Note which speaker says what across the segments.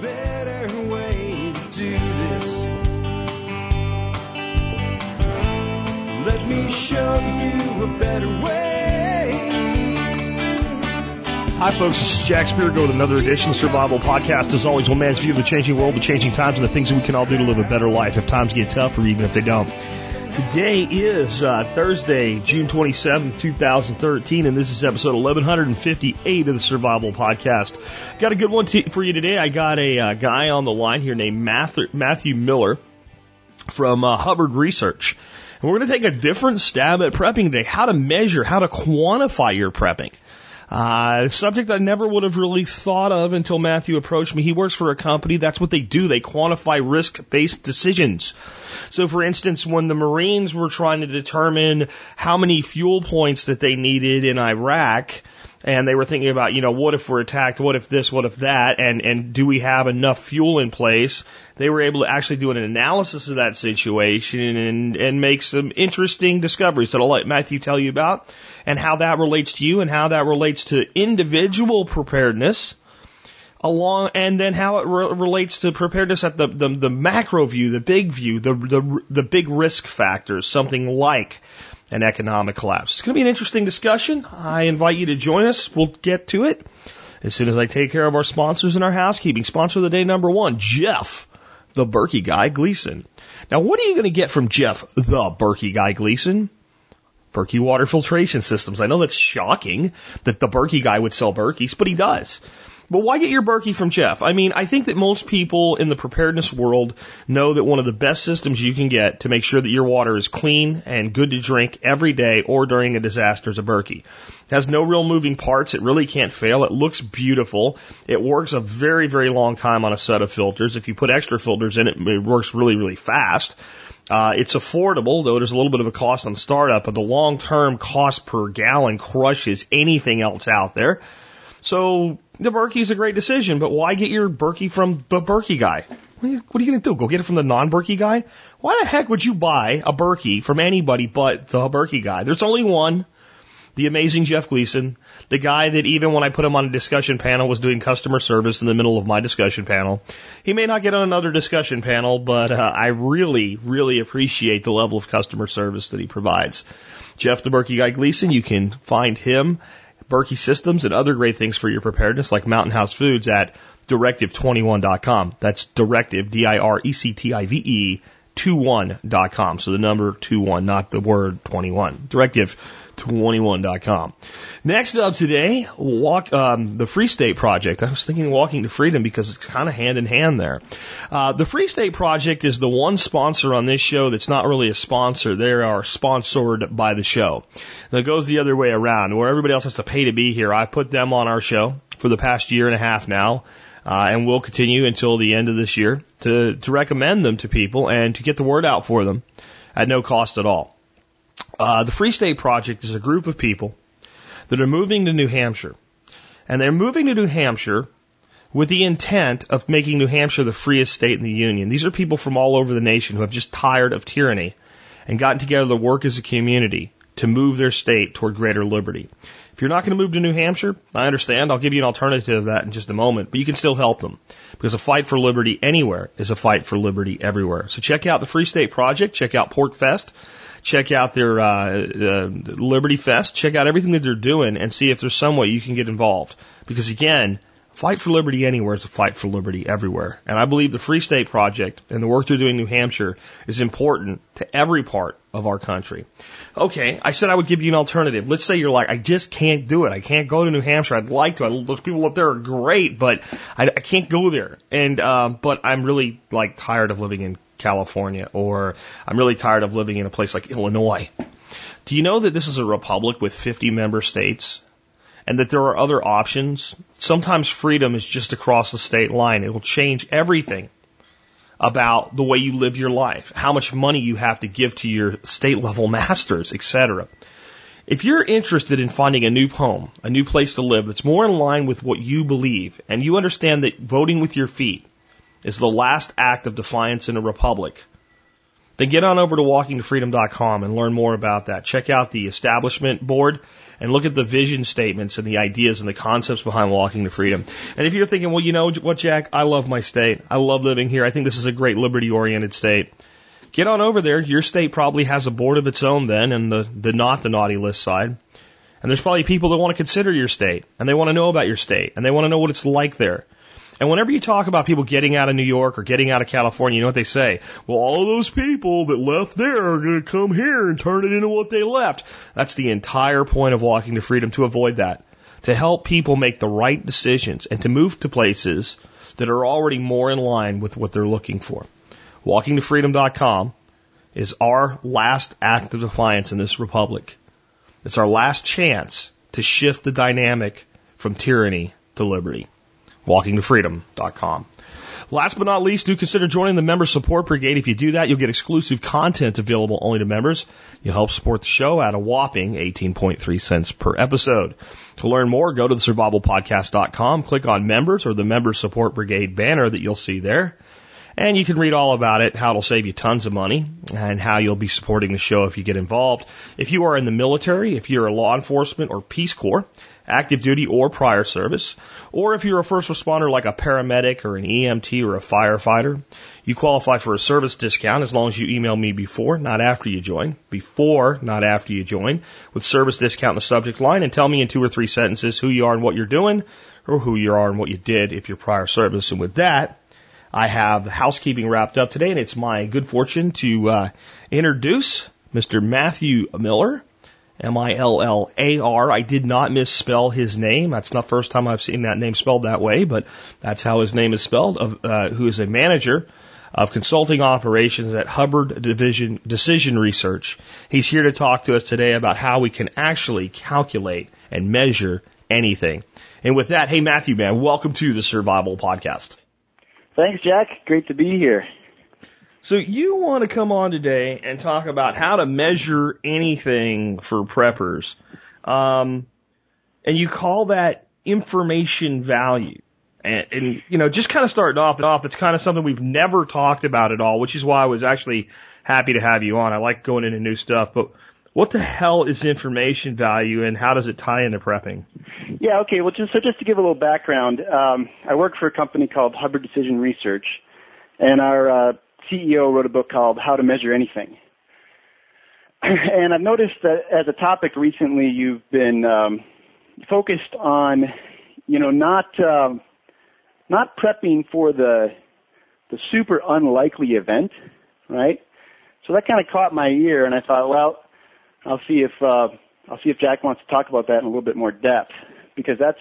Speaker 1: better way to do this. Let me show you a better way.
Speaker 2: Hi, folks. This is Jack Spirko with another edition of Survival Podcast. As always, one man's view of the changing world, the changing times, and the things that we can all do to live a better life if times get tough or even if they don't. Today is uh, Thursday, June 27th, 2013, and this is episode 1158 of the Survival Podcast. Got a good one t- for you today. I got a uh, guy on the line here named Matthew, Matthew Millar from uh, Hubbard Research. And we're going to take a different stab at prepping today. How to measure, how to quantify your prepping. Uh, subject I never would have really thought of until Matthew approached me. He works for a company. That's what they do. They quantify risk-based decisions. So for instance, when the Marines were trying to determine how many fuel points that they needed in Iraq, and they were thinking about, you know, what if we're attacked? What if this? What if that? And, and do we have enough fuel in place? They were able to actually do an analysis of that situation and, and make some interesting discoveries that I'll let Matthew tell you about and how that relates to you and how that relates to individual preparedness along and then how it re- relates to preparedness at the, the, the macro view, the big view, the, the, the big risk factors, something like an economic collapse. It's going to be an interesting discussion. I invite you to join us. We'll get to it as soon as I take care of our sponsors and our housekeeping. Sponsor of the day number one, Jeff, the Berkey guy, Gleason. Now, what are you going to get from Jeff, the Berkey guy, Gleason? Berkey water filtration systems. I know that's shocking that the Berkey guy would sell Berkeys, but he does. But why get your Berkey from Jeff? I mean, I think that most people in the preparedness world know that one of the best systems you can get to make sure that your water is clean and good to drink every day or during a disaster is a Berkey. It has no real moving parts. It really can't fail. It looks beautiful. It works a very, very long time on a set of filters. If you put extra filters in it, it works really, really fast. Uh, it's affordable, though there's a little bit of a cost on startup, but the long-term cost per gallon crushes anything else out there. So the Berkey's a great decision, but why get your Berkey from the Berkey guy? What are you, you going to do? Go get it from the non-Berkey guy? Why the heck would you buy a Berkey from anybody but the Berkey guy? There's only one. The amazing Jeff Gleason, the guy that even when I put him on a discussion panel was doing customer service in the middle of my discussion panel. He may not get on another discussion panel, but uh, I really, really appreciate the level of customer service that he provides. Jeff the Berkey guy Gleason, you can find him Berkey Systems and other great things for your preparedness like Mountain House Foods at directive21.com. That's directive, D-I-R-E-C-T-I-V-E, 21.com. So the number 21, not the word 21. Directive21.com. Next up today, walk, um, the Free State Project. I was thinking walking to freedom because it's kind of hand in hand there. Uh, the Free State Project is the one sponsor on this show that's not really a sponsor. They are sponsored by the show. And it goes the other way around. Where everybody else has to pay to be here, I put them on our show for the past year and a half now. Uh, and we'll continue until the end of this year to, to recommend them to people and to get the word out for them at no cost at all. Uh, the Free State Project is a group of people that are moving to New Hampshire. And they're moving to New Hampshire with the intent of making New Hampshire the freest state in the Union. These are people from all over the nation who have just tired of tyranny and gotten together to work as a community to move their state toward greater liberty. If you're not going to move to New Hampshire, I understand. I'll give you an alternative to that in just a moment, but you can still help them because a fight for liberty anywhere is a fight for liberty everywhere. So check out the Free State Project, check out PorcFest, check out their uh, uh, Liberty Fest, check out everything that they're doing, and see if there's some way you can get involved. Because again, fight for liberty anywhere is a fight for liberty everywhere. And I believe the Free State Project and the work they're doing in New Hampshire is important to every part of our country. Okay, I said I would give you an alternative. Let's say you're like, I just can't do it. I can't go to New Hampshire. I'd like to. I, those people up there are great, but I, I can't go there. And um, but I'm really like tired of living in California, or I'm really tired of living in a place like Illinois. Do you know that this is a republic with 50 member states? And that there are other options. Sometimes freedom is just across the state line. It will change everything about the way you live your life, how much money you have to give to your state level masters, etc. If you're interested in finding a new home, a new place to live that's more in line with what you believe, and you understand that voting with your feet is the last act of defiance in a republic, then get on over to walkingtofreedom.com and learn more about that. Check out the establishment board and look at the vision statements and the ideas and the concepts behind walking to freedom. And if you're thinking, well, you know what, Jack, I love my state. I love living here. I think this is a great liberty oriented state. Get on over there. Your state probably has a board of its own then and the, the not the naughty list side. And there's probably people that want to consider your state and they want to know about your state and they want to know what it's like there. And whenever you talk about people getting out of New York or getting out of California, you know what they say? Well, all those people that left there are going to come here and turn it into what they left. That's the entire point of walking to freedom to avoid that. To help people make the right decisions and to move to places that are already more in line with what they're looking for. WalkingToFreedom.com is our last act of defiance in this republic. It's our last chance to shift the dynamic from tyranny to liberty walkingtofreedom.com. Last but not least, do consider joining the Member Support Brigade. If you do that, you'll get exclusive content available only to members. You'll help support the show at a whopping 18.3 cents per episode. To learn more, go to the survivalpodcast.com, click on members or the Member Support Brigade banner that you'll see there. And you can read all about it, how it'll save you tons of money, and how you'll be supporting the show if you get involved. If you are in the military, if you're a law enforcement or Peace Corps, active duty or prior service, or if you're a first responder like a paramedic or an EMT or a firefighter, you qualify for a service discount as long as you email me before, not after you join. Before, not after you join, with service discount in the subject line and tell me in two or three sentences who you are and what you're doing, or who you are and what you did if you're prior service. And with that, I have the housekeeping wrapped up today, and it's my good fortune to uh, introduce Mr. Matthew Millar. M-I-L-L-A-R. I did not misspell his name. That's not the first time I've seen that name spelled that way, but that's how his name is spelled, of, uh, who is a manager of consulting operations at Hubbard Division Decision Research. He's here to talk to us today about how we can actually calculate and measure anything. And with that, hey Matthew, man, welcome to the Survival Podcast.
Speaker 3: Thanks, Jack. Great to be here.
Speaker 2: So you want to come on today and talk about how to measure anything for preppers, um, and you call that information value. And, and you know, just kind of starting off, and off, it's kind of something we've never talked about at all, which is why I was actually happy to have you on. I like going into new stuff, but what the hell is information value and how does it tie into prepping?
Speaker 3: Yeah, okay. Well, just so just to give a little background, um, I work for a company called Hubbard Decision Research, and our uh, CEO wrote a book called How to Measure Anything. and I've noticed that as a topic recently, you've been um, focused on, you know, not um, not prepping for the the super unlikely event, right? So that kind of caught my ear, and I thought, well, I'll see if uh, I'll see if Jack wants to talk about that in a little bit more depth, because that's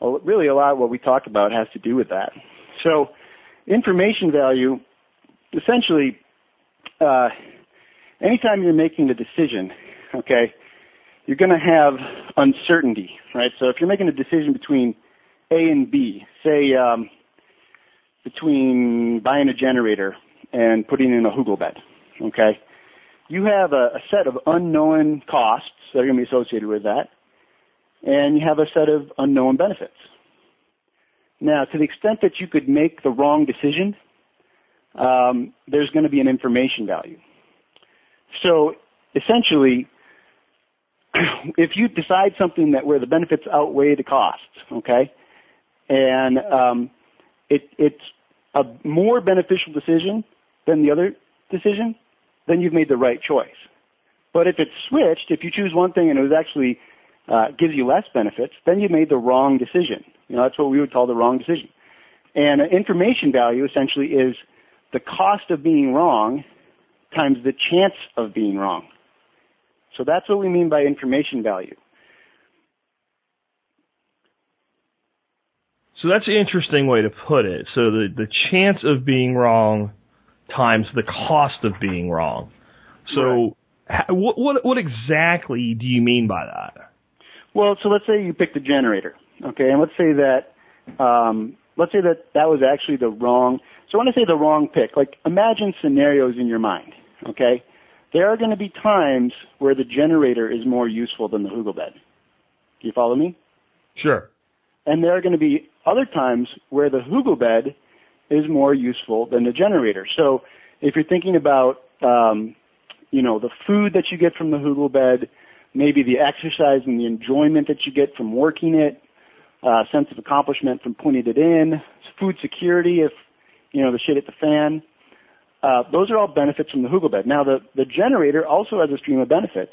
Speaker 3: really a lot of what we talk about has to do with that. So, information value essentially, uh, anytime you're making a decision, okay, you're going to have uncertainty, right? So if you're making a decision between A and B, say um, between buying a generator and putting in a hugel bed, okay, you have a, a set of unknown costs that are going to be associated with that, and you have a set of unknown benefits. Now, to the extent that you could make the wrong decision, um, there's going to be an information value. So essentially, if you decide something that where the benefits outweigh the costs, okay, and um, it, it's a more beneficial decision than the other decision, then you've made the right choice. But if it's switched, if you choose one thing and it was actually uh, gives you less benefits, then you made the wrong decision. You know, that's what we would call the wrong decision. And information value essentially is the cost of being wrong times the chance of being wrong. So that's what we mean by information value.
Speaker 2: So that's an interesting way to put it. So the, the chance of being wrong times the cost of being wrong. So right. what, what, what exactly do you mean by that?
Speaker 3: Well, so let's say you pick the generator, okay, and let's say that um, let's say that that was actually the wrong so when I say the wrong pick, like imagine scenarios in your mind, okay? There are going to be times where the generator is more useful than the hugel bed. Do you follow me?
Speaker 2: Sure.
Speaker 3: And there are going to be other times where the hugel bed is more useful than the generator. So if you're thinking about um, you know, the food that you get from the hugel bed, maybe the exercise and the enjoyment that you get from working it, uh, sense of accomplishment from putting it in, food security if, you know, the shit hit the fan. Uh, those are all benefits from the hugel bed. Now the, the generator also has a stream of benefits.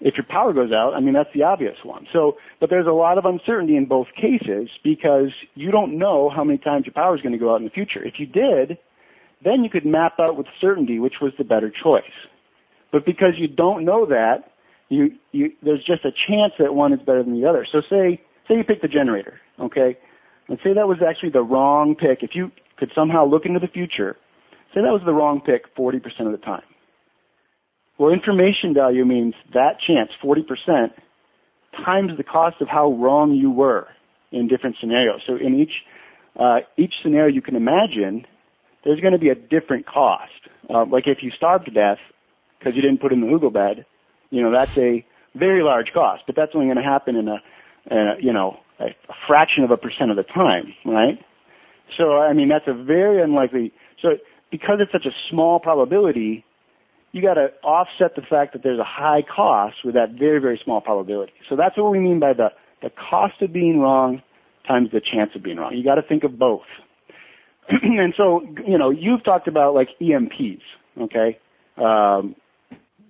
Speaker 3: If your power goes out, I mean, that's the obvious one. So, but there's a lot of uncertainty in both cases because you don't know how many times your power is going to go out in the future. If you did, then you could map out with certainty which was the better choice. But because you don't know that, you, you, there's just a chance that one is better than the other. So say, say you pick the generator, okay? And say that was actually the wrong pick. If you could somehow look into the future, say that was the wrong pick 40% of the time. Well, information value means that chance, 40%, times the cost of how wrong you were in different scenarios. So in each, uh, each scenario you can imagine, there's going to be a different cost. Uh, like if you starved to death because you didn't put in the hugel bed, you know, that's a very large cost, but that's only going to happen in a, a you know, a, a fraction of a percent of the time, right? So, I mean, that's a very unlikely, so because it's such a small probability, you got to offset the fact that there's a high cost with that very, very small probability. So that's what we mean by the, the cost of being wrong times the chance of being wrong. You got to think of both. and so, you know, you've talked about like EMPs, okay? Um,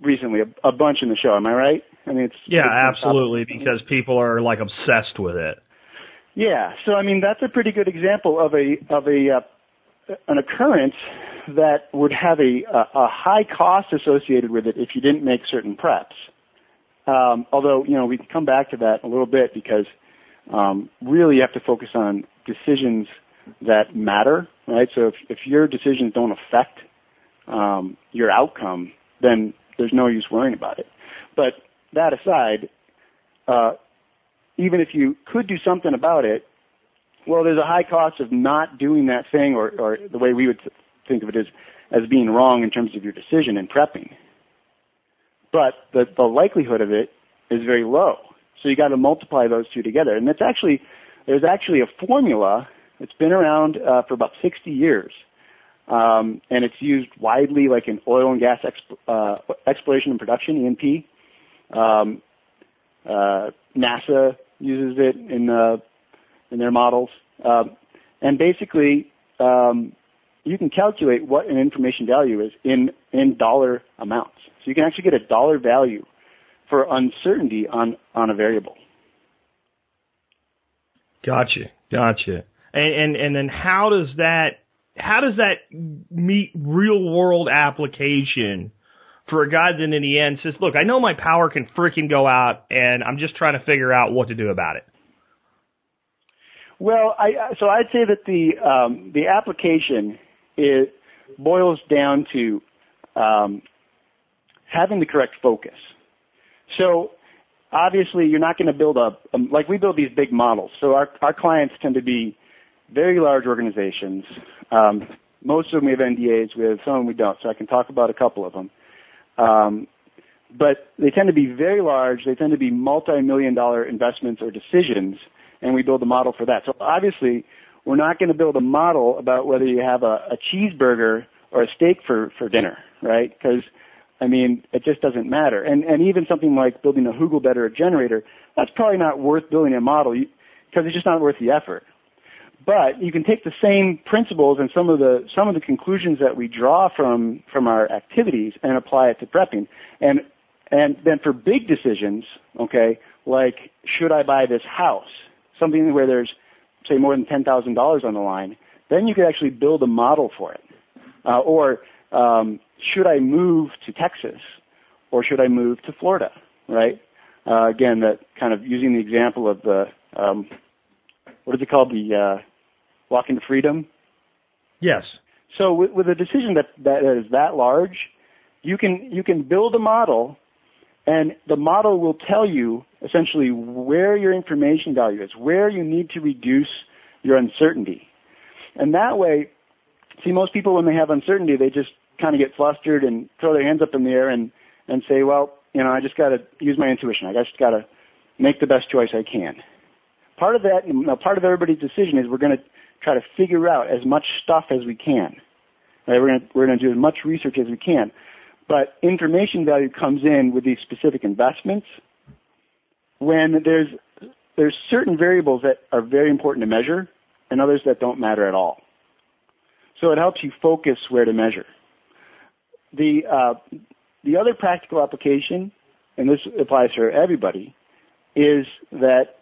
Speaker 3: recently, a, a bunch in the show. Am I right? I mean, it's
Speaker 2: yeah,
Speaker 3: it's
Speaker 2: absolutely, because people are like obsessed with it.
Speaker 3: Yeah, so I mean, that's a pretty good example of a of a uh, an occurrence that would have a, a, a high cost associated with it if you didn't make certain preps. Um, although, you know, we can come back to that a little bit because um, really you have to focus on decisions that matter, right? So if, if your decisions don't affect um, your outcome, then there's no use worrying about it. But that aside, uh, even if you could do something about it, well, there's a high cost of not doing that thing, or, or the way we would think of it as, as being wrong in terms of your decision in prepping. But the, the likelihood of it is very low. So you got to multiply those two together. And it's actually, there's actually a formula that's been around uh, for about 60 years. Um, and it's used widely like in oil and gas exp- uh, exploration and production, E&P. Um, uh, NASA uses it in, uh, in their models. Um, and basically, um, you can calculate what an information value is in, in dollar amounts. So you can actually get a dollar value for uncertainty on, on a variable.
Speaker 2: Gotcha, gotcha. And, and and then how does that how does that meet real world application for a guy that in the end says, "Look, I know my power can freaking go out, and I'm just trying to figure out what to do about it."
Speaker 3: Well, I, so I'd say that the um, the application it boils down to um, having the correct focus. So obviously you're not going to build a, um, like we build these big models. So our, our clients tend to be very large organizations. Um, most of them we have NDAs with, some of them we don't. So I can talk about a couple of them. Um, but they tend to be very large. They tend to be multi-million dollar investments or decisions, and we build a model for that. So obviously, we're not going to build a model about whether you have a, a cheeseburger or a steak for, for dinner, right? Because, I mean, it just doesn't matter. And, and even something like building a hugel bed or a generator, that's probably not worth building a model because it's just not worth the effort. But you can take the same principles and some of the some of the conclusions that we draw from from our activities and apply it to prepping. And and then for big decisions, okay, like should I buy this house? Something where there's say more than ten thousand dollars on the line, then you could actually build a model for it. Uh, or um, should I move to Texas, or should I move to Florida? Right? Uh, again, that kind of using the example of the um, what is it called? The uh, walk into freedom.
Speaker 2: Yes.
Speaker 3: So with, with a decision that that is that large, you can you can build a model and the model will tell you essentially where your information value is, where you need to reduce your uncertainty. And that way, see, most people when they have uncertainty, they just kind of get flustered and throw their hands up in the air and, and say, well, you know, I just got to use my intuition. I just got to make the best choice I can. Part of that, you know, part of everybody's decision is we're going to try to figure out as much stuff as we can. Right? We're going to, we're to do as much research as we can. But information value comes in with these specific investments when there's there's certain variables that are very important to measure and others that don't matter at all. So it helps you focus where to measure. The uh, the other practical application, and this applies for everybody, is that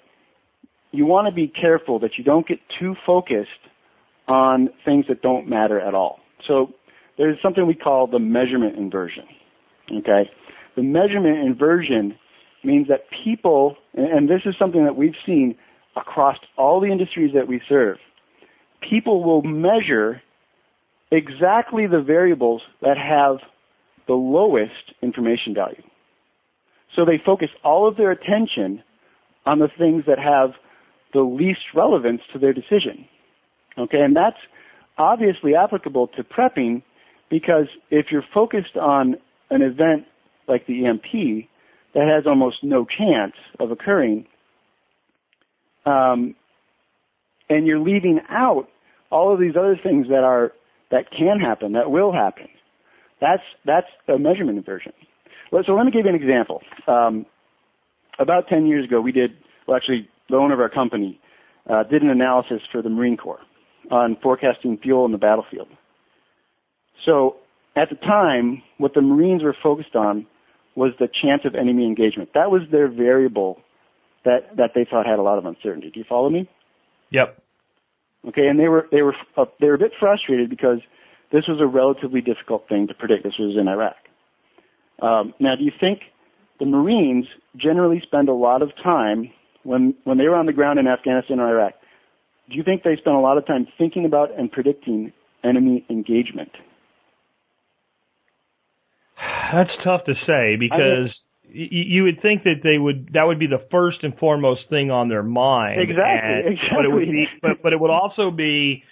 Speaker 3: you want to be careful that you don't get too focused on things that don't matter at all. So there's something we call the measurement inversion. Okay? The measurement inversion means that people, and this is something that we've seen across all the industries that we serve, people will measure exactly the variables that have the lowest information value. So they focus all of their attention on the things that have the least relevance to their decision. Okay, and that's obviously applicable to prepping because if you're focused on an event like the EMP that has almost no chance of occurring, um, and you're leaving out all of these other things that are that can happen, that will happen. That's that's a measurement inversion. So let me give you an example. Um, about 10 years ago, we did well. Actually, the owner of our company uh, did an analysis for the Marine Corps on forecasting fuel in the battlefield. So at the time, what the Marines were focused on was the chance of enemy engagement. That was their variable that that they thought had a lot of uncertainty. Do you follow me?
Speaker 2: Yep.
Speaker 3: Okay, and they were they were uh, they were a bit frustrated because this was a relatively difficult thing to predict. This was in Iraq. Um, now, do you think the Marines generally spend a lot of time when when they were on the ground in Afghanistan or Iraq? Do you think they spent a lot of time thinking about and predicting enemy engagement?
Speaker 2: That's tough to say because you would think that they would that would be the first and foremost thing on their mind.
Speaker 3: Exactly.
Speaker 2: And,
Speaker 3: exactly.
Speaker 2: But it would be, but, but it would also be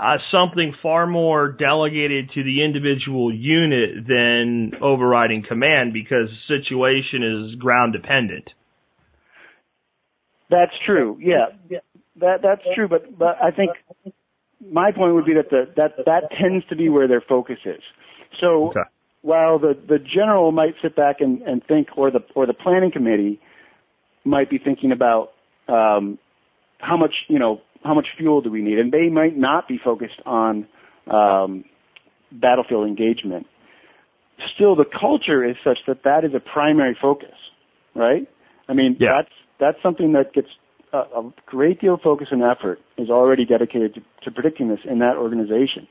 Speaker 2: uh, something far more delegated to the individual unit than overriding command because the situation is ground dependent.
Speaker 3: That's true. Yeah, that that's true. But but I think my point would be that the that that tends to be where their focus is. So
Speaker 2: Okay.
Speaker 3: while the the general might sit back and, and think, or the or the planning committee might be thinking about um, how much you know how much fuel do we need, and they might not be focused on um, battlefield engagement. Still, the culture is such that that is a primary focus, right? I mean,
Speaker 2: Yeah.
Speaker 3: that's that's something that gets a, a great deal of focus and effort is already dedicated to, to predicting this in that organization.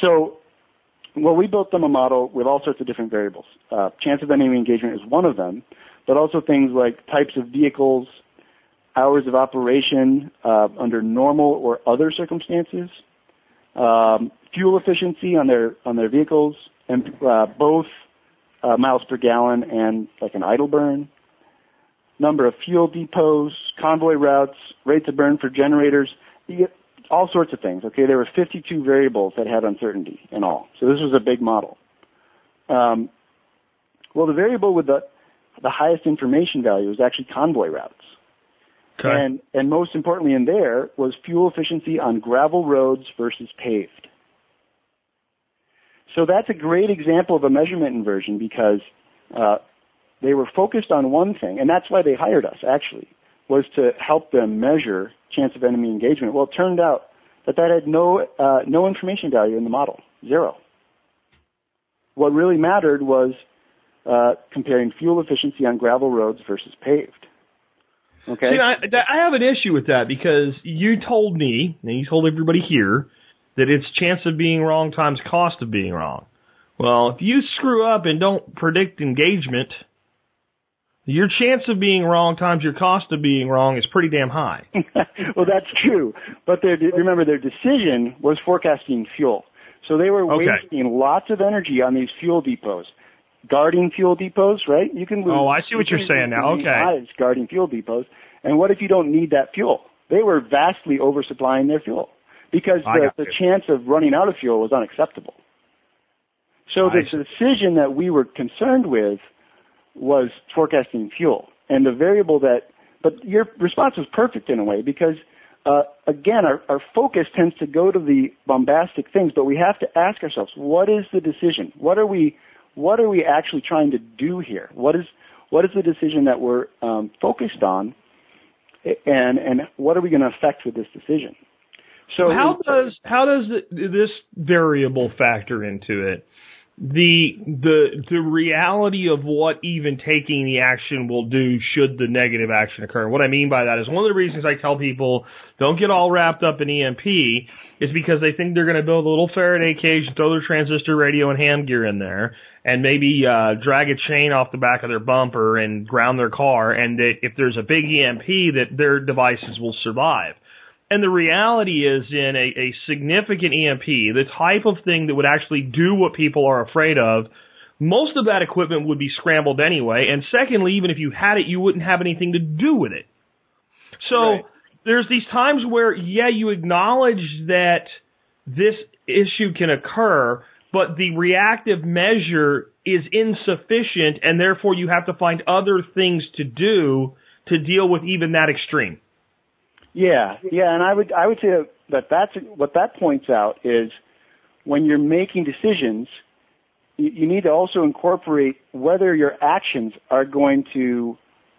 Speaker 3: So well, we built them a model with all sorts of different variables. Uh, chance of enemy engagement is one of them, but also things like types of vehicles, hours of operation uh, under normal or other circumstances, um, fuel efficiency on their on their vehicles, and uh, both uh, miles per gallon and like an idle burn, number of fuel depots, convoy routes, rates of burn for generators. All sorts of things. Okay, there were 52 variables that had uncertainty in all. So this was a big model. Um, well, the variable with the the highest information value was actually convoy routes.
Speaker 2: Okay.
Speaker 3: And and most importantly in there was fuel efficiency on gravel roads versus paved. So that's a great example of a measurement inversion because uh, they were focused on one thing, and that's why they hired us actually, was to help them measure chance of enemy engagement. Well, it turned out that that had no uh, no information value in the model, zero. What really mattered was uh, comparing fuel efficiency on gravel roads versus paved. Okay.
Speaker 2: See, I, I have an issue with that because you told me, and you told everybody here, that it's chance of being wrong times cost of being wrong. Well, if you screw up and don't predict engagement, your chance of being wrong times your cost of being wrong is pretty damn high.
Speaker 3: well, that's true. But their, remember, their decision was forecasting fuel. So they were
Speaker 2: Okay.
Speaker 3: wasting lots of energy on these fuel depots. Guarding fuel depots, right? You can lose.
Speaker 2: Oh, I see what
Speaker 3: you
Speaker 2: you're saying now. Okay.
Speaker 3: guarding fuel depots. And what if you don't need that fuel? They were vastly oversupplying their fuel because the, the chance of running out of fuel was unacceptable. So the decision that we were concerned with was forecasting fuel. And the variable that, but your response was perfect in a way because uh, again, our, our focus tends to go to the bombastic things, but we have to ask ourselves, what is the decision? What are we, what are we actually trying to do here? What is, what is the decision that we're um, focused on, and and what are we going to affect with this decision?
Speaker 2: So how does how does this variable factor into it? The the the reality of what even taking the action will do should the negative action occur. What I mean by that is one of the reasons I tell people don't get all wrapped up in EMP is because they think they're going to build a little Faraday cage and throw their transistor radio and hand gear in there and maybe uh drag a chain off the back of their bumper and ground their car and that if there's a big EMP that their devices will survive. And the reality is in a, a significant EMP, the type of thing that would actually do what people are afraid of, most of that equipment would be scrambled anyway. And secondly, even if you had it, you wouldn't have anything to do with it. So right. there's these times where, yeah, you acknowledge that this issue can occur, but the reactive measure is insufficient and therefore you have to find other things to do to deal with even that extreme.
Speaker 3: Yeah, yeah, and I would I would say that that's what that points out is when you're making decisions, you, you need to also incorporate whether your actions are going to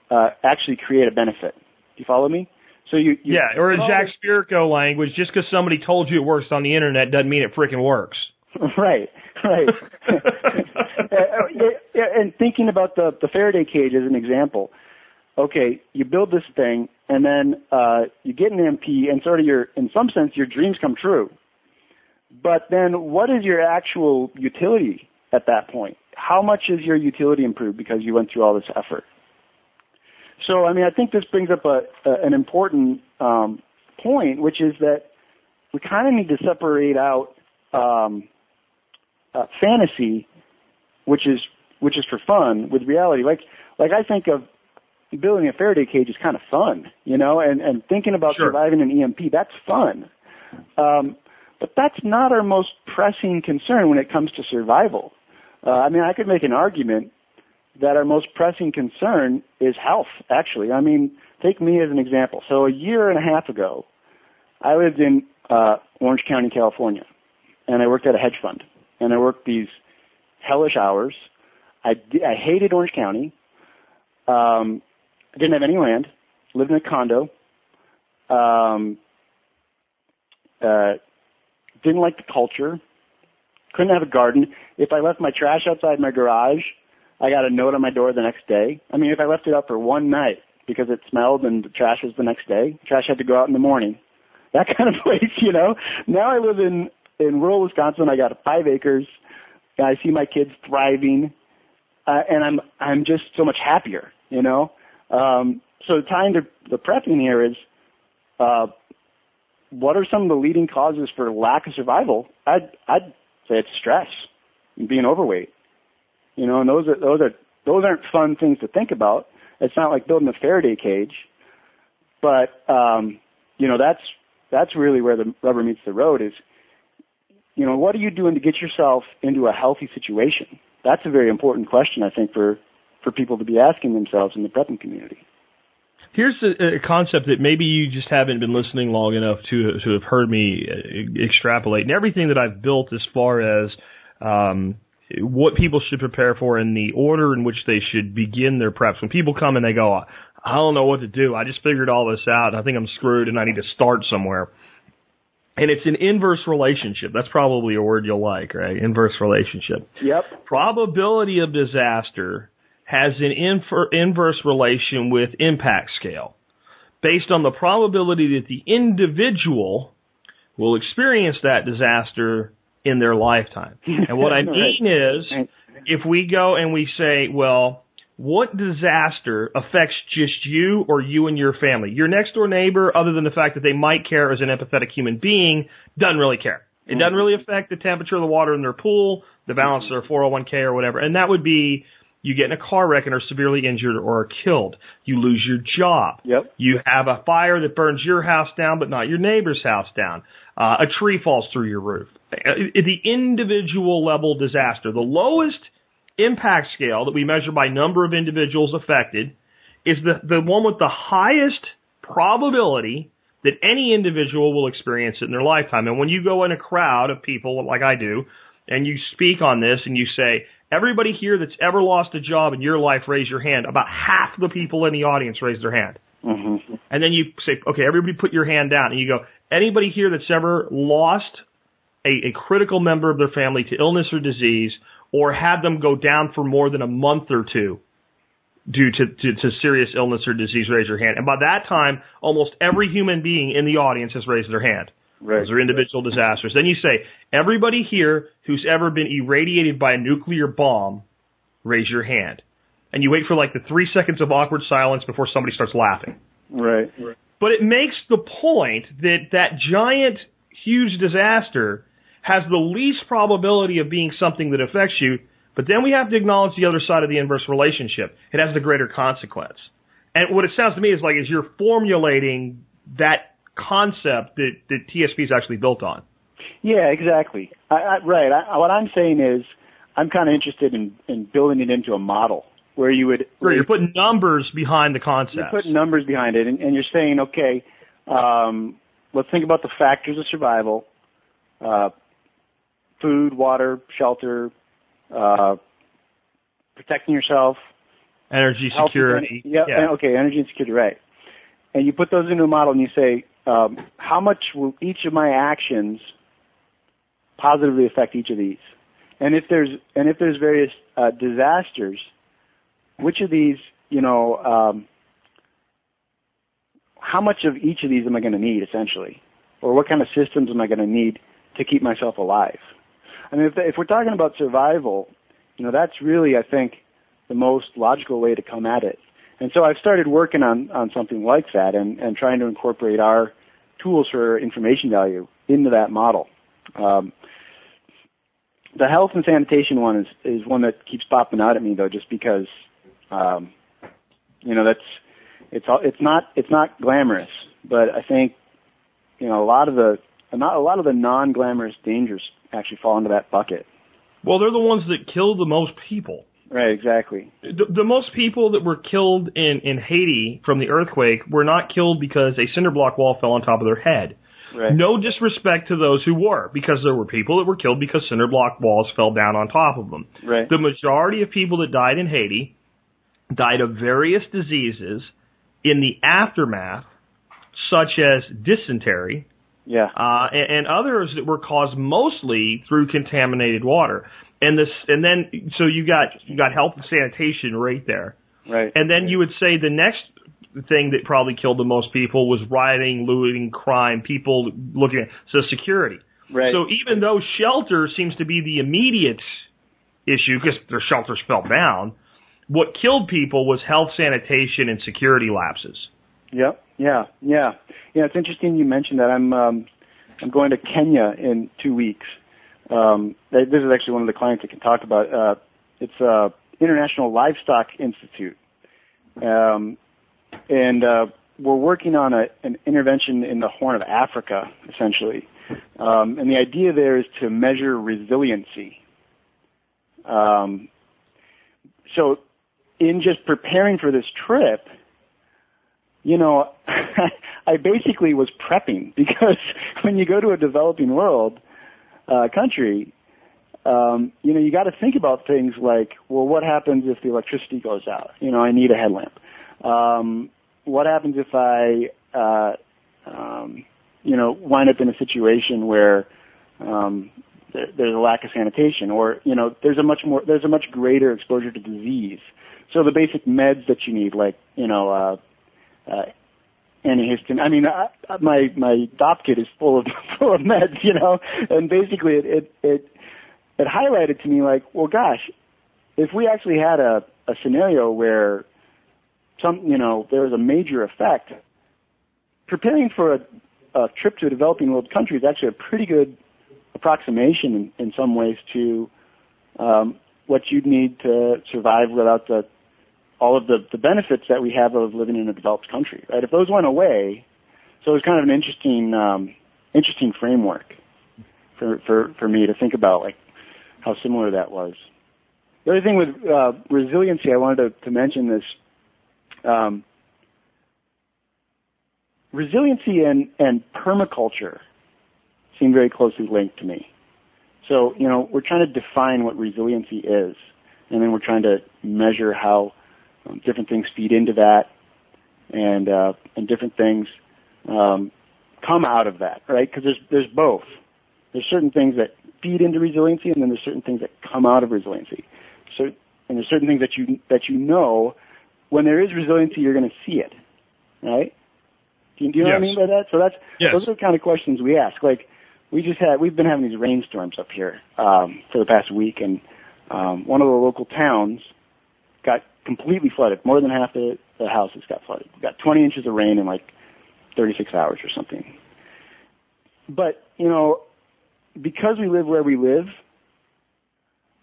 Speaker 3: uh, actually create a benefit. Do you follow me?
Speaker 2: So you, you yeah, or in Jack Spirko language, just because somebody told you it works on the internet doesn't mean it freaking works.
Speaker 3: Right, right. and thinking about the the Faraday cage as an example, okay, you build this thing, and then uh, you get an EMP, and sort of your, in some sense, your dreams come true. But then, what is your actual utility at that point? How much is your utility improved because you went through all this effort? So, I mean, I think this brings up a, a an important um, point, which is that we kind of need to separate out um, uh, fantasy, which is which is for fun, with reality. Like like I think of building a Faraday cage is kind of fun, you know, and, and thinking about
Speaker 2: sure.
Speaker 3: surviving an EMP, that's fun. Um, but that's not our most pressing concern when it comes to survival. Uh, I mean, I could make an argument that our most pressing concern is health, actually. I mean, take me as an example. So a year and a half ago, I lived in uh, Orange County, California, and I worked at a hedge fund. And I worked these hellish hours. I, I hated Orange County. Um, I didn't have any land, lived in a condo, um, uh, didn't like the culture, couldn't have a garden. If I left my trash outside my garage, I got a note on my door the next day. I mean, if I left it up for one night because it smelled and the trash was the next day, trash had to go out in the morning. That kind of place, you know. Now I live in in rural Wisconsin. I got five acres. And I see my kids thriving, uh, and I'm I'm just so much happier, you know. Um, so tying to the prepping here is, uh, what are some of the leading causes for lack of survival? I'd, I'd say it's stress and being overweight. You know, and those are, those are, those aren't fun things to think about. It's not like building a Faraday cage, but, um, you know, that's, that's really where the rubber meets the road is, you know, what are you doing to get yourself into a healthy situation? That's a very important question, I think, for, for people to be asking themselves in the prepping community.
Speaker 2: Here's a, a, concept that maybe you just haven't been listening long enough to to have heard me uh, extrapolate. And everything that I've built as far as um, what people should prepare for and the order in which they should begin their preps. When people come and they go, I don't know what to do. I just figured all this out. I think I'm screwed and I need to start somewhere. And it's an inverse relationship. That's probably a word you'll like, right? Inverse relationship.
Speaker 3: Yep.
Speaker 2: Probability of disaster has an infer- inverse relation with impact scale based on the probability that the individual will experience that disaster in their lifetime. And what I mean is, if we go and we say, well, what disaster affects just you or you and your family? Your next door neighbor, other than the fact that they might care as an empathetic human being, doesn't really care. It doesn't mm-hmm. really affect the temperature of the water in their pool, the balance of their 401k or whatever. And that would be you get in a car wreck and are severely injured or are killed. You lose your job.
Speaker 3: Yep.
Speaker 2: You have a fire that burns your house down, but not your neighbor's house down. Uh, a tree falls through your roof. Uh, the individual level disaster, the lowest impact scale that we measure by number of individuals affected is the, the one with the highest probability that any individual will experience it in their lifetime. And when you go in a crowd of people like I do, and you speak on this and you say, everybody here that's ever lost a job in your life, raise your hand. About half the people in the audience raise their hand.
Speaker 3: Mm-hmm.
Speaker 2: And then you say, okay, everybody put your hand down. And you go, anybody here that's ever lost a, a critical member of their family to illness or disease or had them go down for more than a month or two due to, to, to serious illness or disease, raise your hand. And by that time, almost every human being in the audience has raised their hand.
Speaker 3: Right.
Speaker 2: Those are individual disasters. Then you say, everybody here who's ever been irradiated by a nuclear bomb, raise your hand. And you wait for like the three seconds of awkward silence before somebody starts laughing.
Speaker 3: Right.
Speaker 2: But it makes the point that that giant, huge disaster has the least probability of being something that affects you, but then we have to acknowledge the other side of the inverse relationship. It has the greater consequence. And what it sounds to me is like is you're formulating that concept that, that TSP is actually built on.
Speaker 3: Yeah, exactly. I, I, right. I, what I'm saying is, I'm kind of interested in, in building it into a model where you would.
Speaker 2: Where you're putting numbers behind the concept.
Speaker 3: You're putting numbers behind it, and, and you're saying, okay, um, let's think about the factors of survival: uh, food, water, shelter, uh, protecting yourself,
Speaker 2: energy security.
Speaker 3: Yeah,
Speaker 2: yeah.
Speaker 3: Okay, energy and security. Right. And you put those into a model, and you say, um, how much will each of my actions positively affect each of these? And if there's and if there's various uh, disasters, which of these, you know, um, how much of each of these am I going to need essentially, or what kind of systems am I going to need to keep myself alive? I mean, if, if we're talking about survival, you know, that's really, I think, the most logical way to come at it. And so I've started working on, on something like that and, and trying to incorporate our tools for information value into that model. Um, the health and sanitation one is, is one that keeps popping out at me though, just because, um, you know, that's, it's, it's not, it's not glamorous, but I think, you know, a lot of the, not a lot of the non-glamorous dangers actually fall into that bucket.
Speaker 2: Well, they're the ones that kill the most people.
Speaker 3: Right, exactly.
Speaker 2: The, the most people that were killed in, in Haiti from the earthquake were not killed because a cinder block wall fell on top of their head.
Speaker 3: Right.
Speaker 2: No disrespect to those who were, because there were people that were killed because cinder block walls fell down on top of them.
Speaker 3: Right.
Speaker 2: The majority of people that died in Haiti died of various diseases in the aftermath, such as dysentery,
Speaker 3: Yeah.
Speaker 2: uh, and, and others that were caused mostly through contaminated water. And this, and then, so you got, you got health and sanitation right there.
Speaker 3: Right.
Speaker 2: And then you would say the next thing that probably killed the most people was rioting, looting, crime, people looking at, so security.
Speaker 3: Right.
Speaker 2: So even though shelter seems to be the immediate issue because their shelters fell down, what killed people was health, sanitation, and security lapses.
Speaker 3: Yep. Yeah. Yeah. Yeah. It's interesting you mentioned that. I'm um, I'm going to Kenya in two weeks. Um, this is actually one of the clients I can talk about. Uh, it's uh, International Livestock Institute, um, and uh, we're working on a, an intervention in the Horn of Africa, essentially. Um, and the idea there is to measure resiliency. Um, so, in just preparing for this trip, you know, I basically was prepping because when you go to a developing world uh, country, um, you know, you got to think about things like, well, what happens if the electricity goes out? You know, I need a headlamp. Um, what happens if I, uh, um, you know, wind up in a situation where um, there, there's a lack of sanitation, or you know, there's a much more, there's a much greater exposure to disease. So the basic meds that you need, like you know, uh, uh, antihistamine. I mean, I, my my Dopp kit is full of full of meds, you know, and basically it it it, it highlighted to me like, well, gosh, if we actually had a a scenario where some you know there was a major effect, preparing for a, a trip to a developing world country is actually a pretty good approximation in, in some ways to um, what you'd need to survive without the all of the, the benefits that we have of living in a developed country, right? If those went away, so it was kind of an interesting, um, interesting framework for, for, for me to think about, like how similar that was. The other thing with uh, resiliency, I wanted to, to mention this. Um, resiliency and, and permaculture seem very closely linked to me. So, you know, we're trying to define what resiliency is, and then we're trying to measure how um, different things feed into that, and uh, and different things um, come out of that, right? Because there's there's both. There's certain things that feed into resiliency, and then there's certain things that come out of resiliency. So, and there's certain things that you that you know when there is resiliency, you're going to see it, right? Do you, do you know
Speaker 2: yes.
Speaker 3: what I mean by that? So that's
Speaker 2: yes.
Speaker 3: those are the kind of questions we ask. Like we just had, we've been having these rainstorms up here um, for the past week, and um, one of the local towns got completely flooded. More than half the, the houses got flooded. We got 20 inches of rain in like 36 hours or something. But you know, because we live where we live,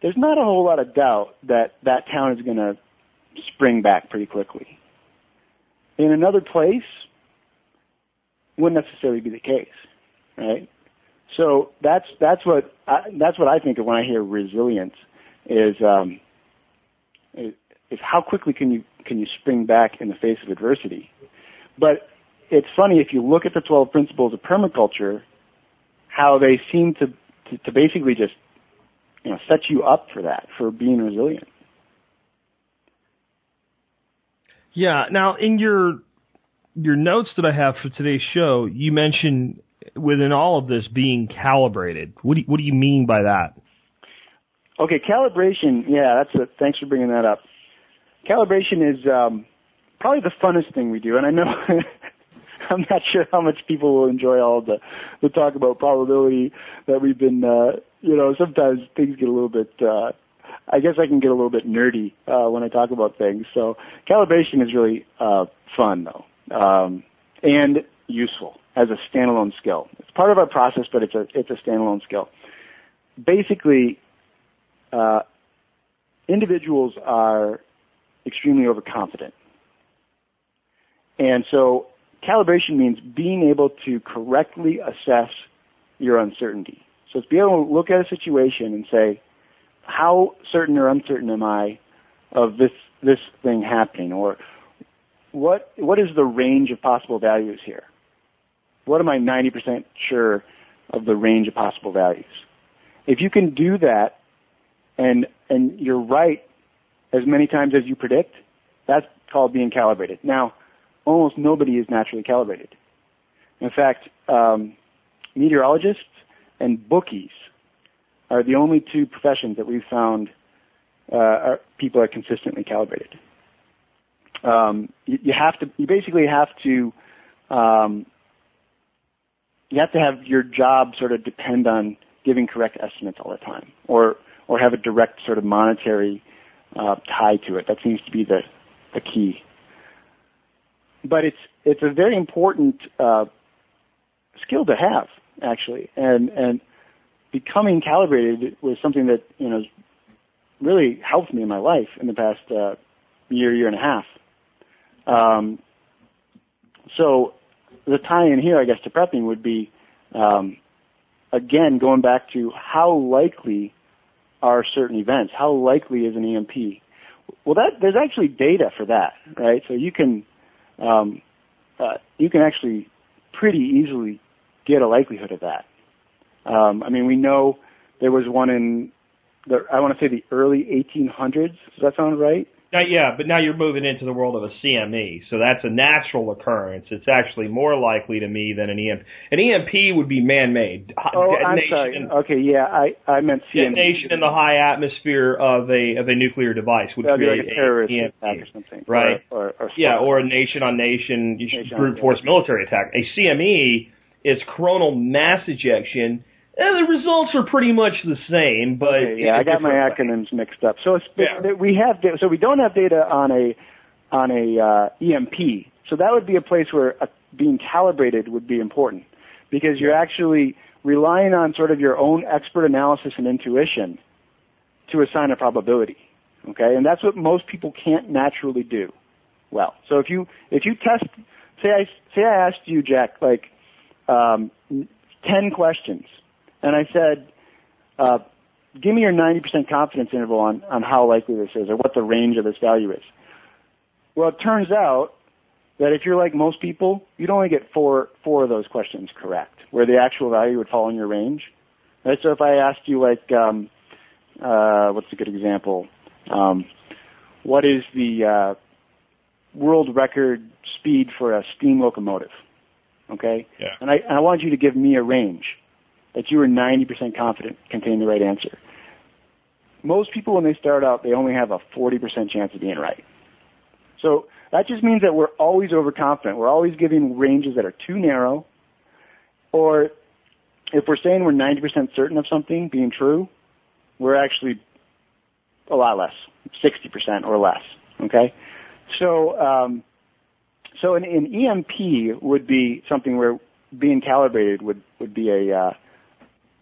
Speaker 3: there's not a whole lot of doubt that that town is going to spring back pretty quickly. In another place, wouldn't necessarily be the case, right? So that's that's what I, that's what I think of when I hear resilience is um, is, is how quickly can you can you spring back in the face of adversity. But it's funny if you look at the 12 principles of permaculture, how they seem to to, to basically just you know set you up for that for being resilient.
Speaker 2: Yeah. Now, in your your notes that I have for today's show, you mentioned within all of this being calibrated. What do you, what do you mean by that?
Speaker 3: Okay, calibration. Yeah, that's a, thanks for bringing that up. Calibration is um, probably the funnest thing we do, and I know I'm not sure how much people will enjoy all the the talk about probability that we've been. Uh, you know, sometimes things get a little bit. Uh, I guess I can get a little bit nerdy uh, when I talk about things. So calibration is really uh, fun though, um, and useful as a standalone skill. It's part of our process, but it's a it's a standalone skill. Basically, uh, individuals are extremely overconfident, and so calibration means being able to correctly assess your uncertainty. So it's be able to look at a situation and say, how certain or uncertain am I of this this thing happening, or what what is the range of possible values here? What am I 90% sure of the range of possible values? If you can do that, and and you're right as many times as you predict, that's called being calibrated. Now, almost nobody is naturally calibrated. In fact, um, meteorologists and bookies are the only two professions that we've found uh, are, people are consistently calibrated. Um, you, you, have to, you basically have to, um, you have to have your job sort of depend on giving correct estimates all the time, or or have a direct sort of monetary uh, tie to it. That seems to be the the key. But it's it's a very important uh, skill to have actually, and and becoming calibrated was something that you know really helped me in my life in the past uh, year year and a half. Um, so the tie-in here, I guess, to prepping would be um, again going back to how likely are certain events? How likely is an EMP? Well, that there's actually data for that, right? So you can um, uh, you can actually pretty easily get a likelihood of that. Um, I mean, we know there was one in the I want to say the early 1800s. Does that sound right?
Speaker 2: Now, yeah, but now you're moving into the world of a CME, so that's a natural occurrence. It's actually more likely to me than an EMP. An EMP would be man-made.
Speaker 3: Oh, I'm sorry.
Speaker 2: In,
Speaker 3: okay, yeah, I I meant CME.
Speaker 2: Detonation in the high atmosphere of a of a nuclear device would
Speaker 3: That'd be
Speaker 2: create
Speaker 3: like a terrorist
Speaker 2: EMP.
Speaker 3: attack or something,
Speaker 2: right?
Speaker 3: Or, or, or
Speaker 2: yeah, or a nation-on-nation
Speaker 3: Nation
Speaker 2: brute force military attack. A CME is coronal mass ejection. And the results are pretty much the same, but
Speaker 3: Okay, yeah, I got my
Speaker 2: different way.
Speaker 3: acronyms mixed up. So it's,
Speaker 2: Yeah.
Speaker 3: we have so we don't have data on a on a uh, EMP. So that would be a place where uh being calibrated would be important because you're actually relying on sort of your own expert analysis and intuition to assign a probability. Okay, and that's what most people can't naturally do. Well, so if you if you test, say I say I asked you, Jack, like um, ten questions, and I said, uh, give me your 90% confidence interval on, on how likely this is or what the range of this value is. Well, it turns out that if you're like most people, you'd only get four four of those questions correct, where the actual value would fall in your range. Right? So if I asked you like, um, uh, what's a good example? Um, what is the uh, world record speed for a steam locomotive? Okay.
Speaker 2: Yeah.
Speaker 3: And I and I want you to give me a range that you are 90% confident contain the right answer. Most people, when they start out, they only have a 40% chance of being right. So that just means that we're always overconfident. We're always giving ranges that are too narrow. Or if we're saying we're 90% certain of something being true, we're actually a lot less, 60% or less. Okay? So, um, so an, an EMP would be something where being calibrated would, would be a, uh,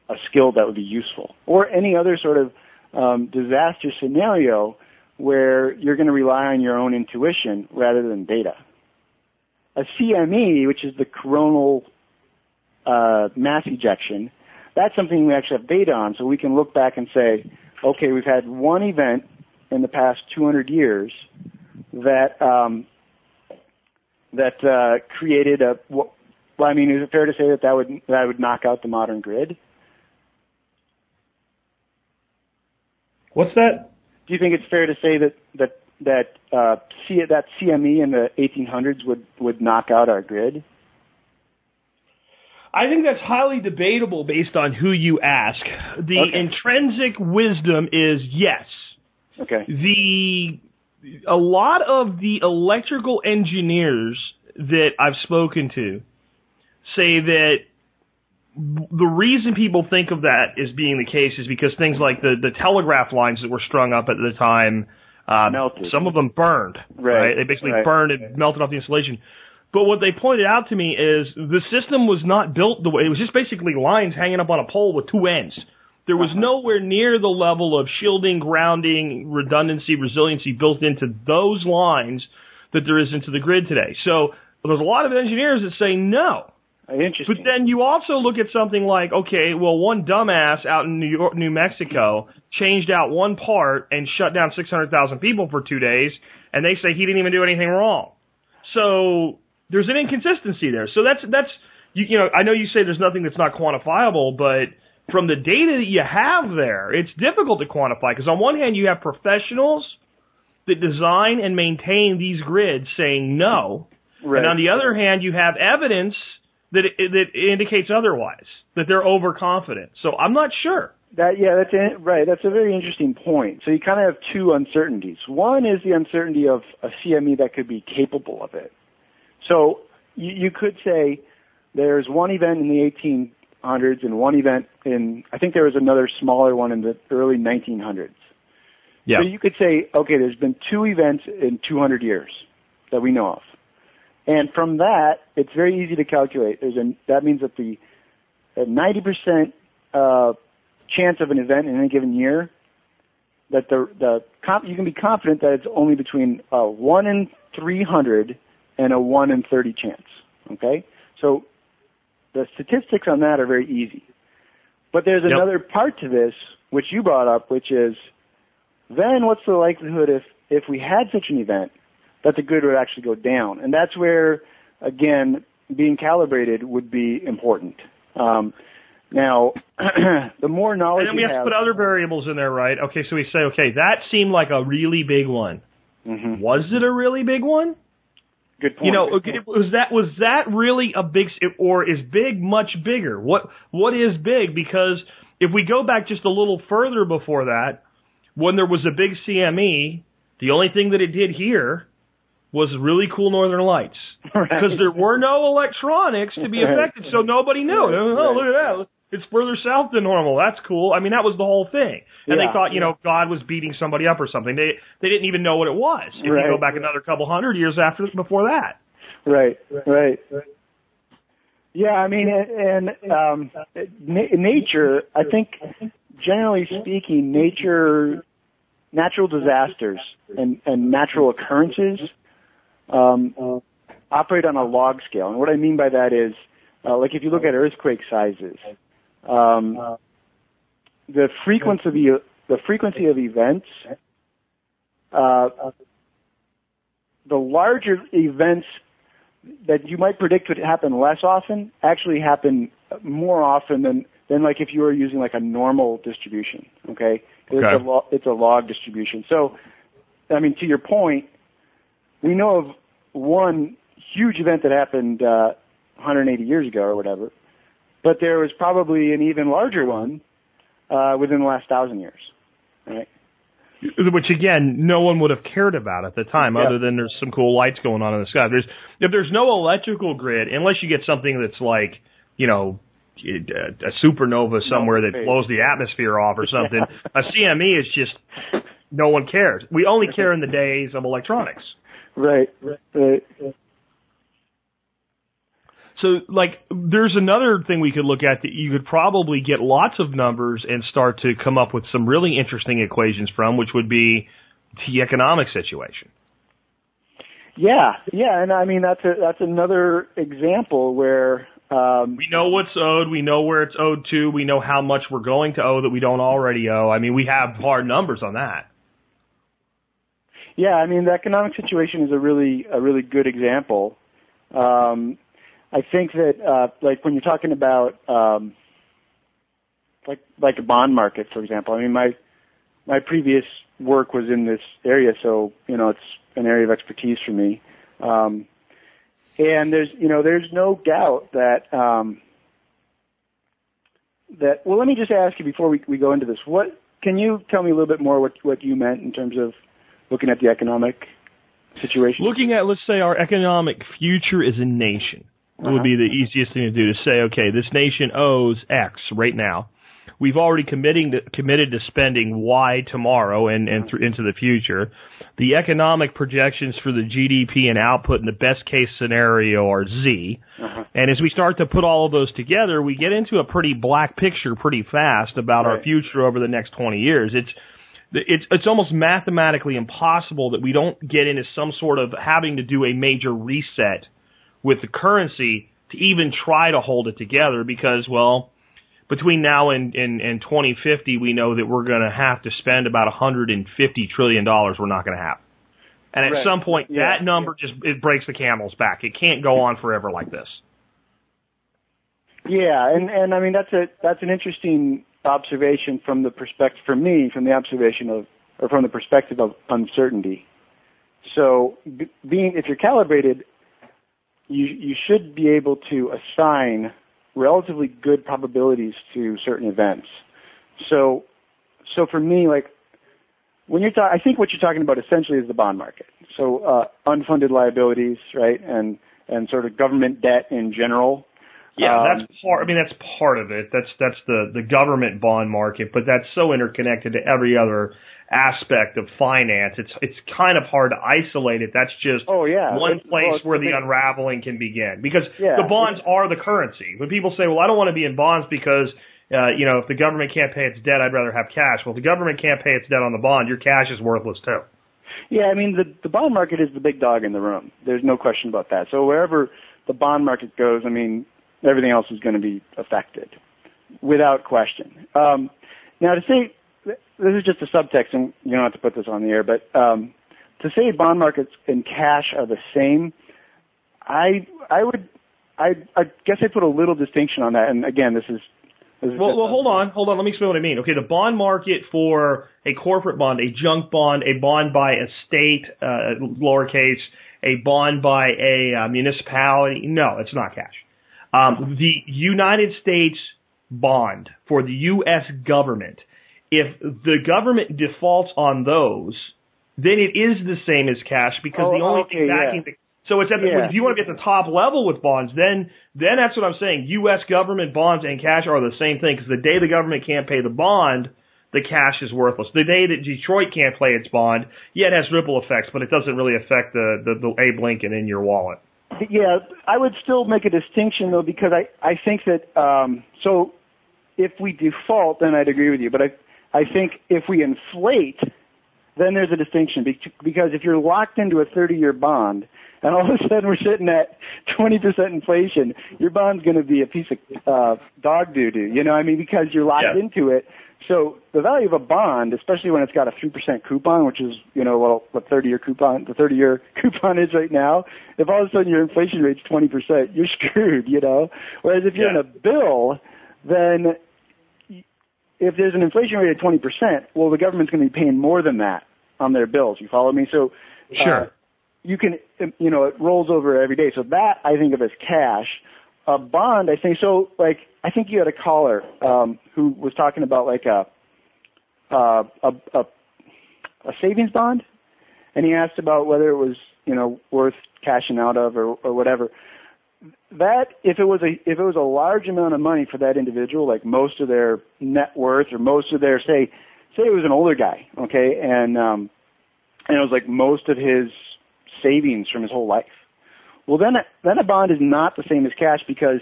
Speaker 3: a skill that would be useful. Or any other sort of um, disaster scenario where you're going to rely on your own intuition rather than data. A CME, which is the coronal uh, mass ejection, that's something we actually have data on, so we can look back and say, okay, we've had one event in the past 200 years that um, that uh, created a. Well, I mean, is it fair to say that that would that would knock out the modern grid?
Speaker 2: What's that?
Speaker 3: Do you think it's fair to say that that that uh, C, that CME in the 1800s would would knock out our grid?
Speaker 2: I think that's highly debatable based on who you ask. The
Speaker 3: Okay.
Speaker 2: intrinsic wisdom is yes.
Speaker 3: Okay.
Speaker 2: The a lot of the electrical engineers that I've spoken to say that the reason people think of that as being the case is because things like the the telegraph lines that were strung up at the time, uh,
Speaker 3: Melted.
Speaker 2: some of them burned.
Speaker 3: Right,
Speaker 2: They basically
Speaker 3: right.
Speaker 2: burned and melted off the insulation. But what they pointed out to me is the system was not built the way it was just basically lines hanging up on a pole with two ends. There was
Speaker 3: Uh-huh.
Speaker 2: nowhere near the level of shielding, grounding, redundancy, resiliency built into those lines that there is into the grid today. So there's a lot of engineers that say no.
Speaker 3: Uh, Interesting.
Speaker 2: But then you also look at something like, okay, well, one dumbass out in New York, New Mexico changed out one part and shut down 600,000 people for two days, and they say he didn't even do anything wrong. So there's an inconsistency there. So that's that's you, you know I know you say there's nothing that's not quantifiable, but from the data that you have there, it's difficult to quantify because on one hand you have professionals that design and maintain these grids saying no,
Speaker 3: right.
Speaker 2: and on the other hand, you have evidence that that indicates otherwise, that they're overconfident. So I'm not sure.
Speaker 3: That yeah, that's in, right. That's a very interesting point. So you kind of have two uncertainties. One is the uncertainty of a CME that could be capable of it. So you, you could say there's one event in the 1800s and one event in I think there was another smaller one in the early 1900s.
Speaker 2: Yeah.
Speaker 3: So you could say, okay, there's been two events in 200 years that we know of. And from that, it's very easy to calculate. There's a, that means that the a 90% uh, chance of an event in any given year, that the, the comp, you can be confident that it's only between a 1 in 300 and a 1 in 30 chance. Okay? So the statistics on that are very easy. But there's
Speaker 2: Yep.
Speaker 3: another part to this, which you brought up, which is then what's the likelihood if, if we had such an event that the grid would actually go down? And that's where, again, being calibrated would be important. Um, now, the more knowledge
Speaker 2: And then we
Speaker 3: you
Speaker 2: have to put other variables in there, right? Okay, so we say, okay, that seemed like a really big one.
Speaker 3: Mhm.
Speaker 2: Was it a really big one?
Speaker 3: Good point.
Speaker 2: You know,
Speaker 3: good point.
Speaker 2: was that was that really a big or is big much bigger? What what is big? Because if we go back just a little further before that, when there was a big CME, the only thing that it did here was really cool northern lights
Speaker 3: Right.
Speaker 2: because there were no electronics to be
Speaker 3: Right.
Speaker 2: affected, so nobody knew.
Speaker 3: Right,
Speaker 2: Oh, look at that! It's further south than normal. That's cool. I mean, that was the whole thing. And
Speaker 3: Yeah,
Speaker 2: they thought, you know, God was beating somebody up or something. They they didn't even know what it was. If
Speaker 3: Right.
Speaker 2: you go back another couple hundred years after before that.
Speaker 3: Right, right. Yeah, I mean, and um, na- nature. I think, generally speaking, nature, natural disasters and and natural occurrences um, operate on a log scale. And what I mean by that is, uh, like if you look at earthquake sizes, um, the frequency of the the frequency of events. Uh, the larger events that you might predict would happen less often actually happen more often than than like if you were using like a normal distribution. Okay, it's a lo- it's a log distribution. So, I mean, to your point, we know of one huge event that happened uh, 180 years ago or whatever, but there was probably an even larger one uh, within the last thousand years. Right?
Speaker 2: which again, no one would have cared about at the time,
Speaker 3: Yeah.
Speaker 2: other than there's some cool lights going on in the sky. There's if there's no electrical grid, unless you get something that's like, you know, a a supernova somewhere that blows the atmosphere off or something. a CME is just no one cares. We only care in the days of electronics.
Speaker 3: Right. Right. Right.
Speaker 2: So, like, there's another thing we could look at that you could probably get lots of numbers and start to come up with some really interesting equations from, which would be the economic situation.
Speaker 3: Yeah, yeah, and I mean that's a that's another example where um,
Speaker 2: We know what's owed. We know where it's owed to. We know how much we're going to owe that we don't already owe. I mean, we have hard numbers on that.
Speaker 3: Yeah, I mean the economic situation is a really a really good example. Um, I think that uh, like when you're talking about um, like like a bond market, for example. I mean my my previous work was in this area, so you know it's an area of expertise for me. Um, and there's you know there's no doubt that um, that well let me just ask you before we, we go into this what can you tell me a little bit more what what you meant in terms of looking at the economic situation
Speaker 2: Looking at, let's say, our economic future as a nation
Speaker 3: Uh-huh.
Speaker 2: would be the easiest thing to do to say, okay, this nation owes X right now. We've already committing to, committed to spending Y tomorrow and, and through, into the future. The economic projections for the GDP and output in the best case scenario are Z.
Speaker 3: Uh-huh.
Speaker 2: And as we start to put all of those together, we get into a pretty black picture pretty fast about our future over the next 20 years. It's it's it's almost mathematically impossible that we don't get into some sort of having to do a major reset with the currency to even try to hold it together because well between now and, and, and 2050 we know that we're going to have to spend about 150 trillion dollars we're not going to have and at
Speaker 3: Right.
Speaker 2: some point
Speaker 3: Yeah.
Speaker 2: that number just it breaks the camel's back it can't go on forever like this
Speaker 3: Yeah, and and I mean that's a that's an interesting observation from the perspective for me from the observation of or from the perspective of uncertainty. So b- being if you're calibrated, you you should be able to assign relatively good probabilities to certain events. So so for me like when you're talking, I think what you're talking about essentially is the bond market. So uh, unfunded liabilities, right, and and sort of government debt in general.
Speaker 2: Yeah,
Speaker 3: Um,
Speaker 2: that's part. I mean, that's part of it. That's that's the the government bond market, but that's so interconnected to every other aspect of finance. It's it's kind of hard to isolate it. That's just
Speaker 3: Oh yeah,
Speaker 2: one place
Speaker 3: well,
Speaker 2: where the
Speaker 3: big-
Speaker 2: unraveling can begin. Because
Speaker 3: Yeah,
Speaker 2: the bonds are the currency. When people say, "Well, I don't want to be in bonds because." Uh, you know, if the government can't pay its debt, I'd rather have cash. Well, if the government can't pay its debt on the bond, your cash is worthless too.
Speaker 3: Yeah, I mean the the bond market is the big dog in the room. There's no question about that. So wherever the bond market goes, I mean everything else is going to be affected, without question. Um, now to say this is just a subtext, and you don't have to put this on the air, but um, to say bond markets and cash are the same, I I would I I guess I put a little distinction on that. And again, this is this is
Speaker 2: Well, well, hold on, hold on. Let me explain what I mean. Okay, the bond market for a corporate bond, a junk bond, a bond by a state, uh, lowercase, a bond by a uh, municipality. No, it's not cash. Um, the United States bond for the U.S. government, if the government defaults on those, then it is the same as cash because
Speaker 3: Oh,
Speaker 2: the only
Speaker 3: okay,
Speaker 2: thing backing
Speaker 3: yeah.
Speaker 2: the so it's at the,
Speaker 3: Yeah.
Speaker 2: if you want to get the top level with bonds, then then that's what I'm saying. U.S. government bonds and cash are the same thing because the day the government can't pay the bond, the cash is worthless. The day that Detroit can't pay its bond, yeah, it has ripple effects, but it doesn't really affect the the, the Abe Lincoln in your wallet.
Speaker 3: Yeah, I would still make a distinction though because I I think that um, so if we default, then I'd agree with you. But I I think if we inflate, then there's a distinction because if you're locked into a 30-year bond and all of a sudden we're sitting at 20% inflation, your bond's going to be a piece of uh, dog doo doo. You know, I mean, because you're locked
Speaker 2: yeah.
Speaker 3: into it. So the value of a bond, especially when it's got a 3% coupon, which is, you know, well, what 30-year coupon, the 30-year coupon is right now, if all of a sudden your inflation rate's 20%, you're screwed, you know? Whereas if you're
Speaker 2: yeah.
Speaker 3: in a bill, then if there's an inflation rate of 20%, well, the government's going to be paying more than that on their bills. You follow me? So,
Speaker 2: sure.
Speaker 3: Uh, you can, you know, it rolls over every day. So that I think of as cash. A bond, I think, so like, I think you had a caller, um, who was talking about like a, uh, a, a, a savings bond. And he asked about whether it was, you know, worth cashing out of or, or whatever that if it was a if it was a large amount of money for that individual, like most of their net worth or most of their say say it was an older guy, okay, and um and it was like most of his savings from his whole life. Well then then a bond is not the same as cash because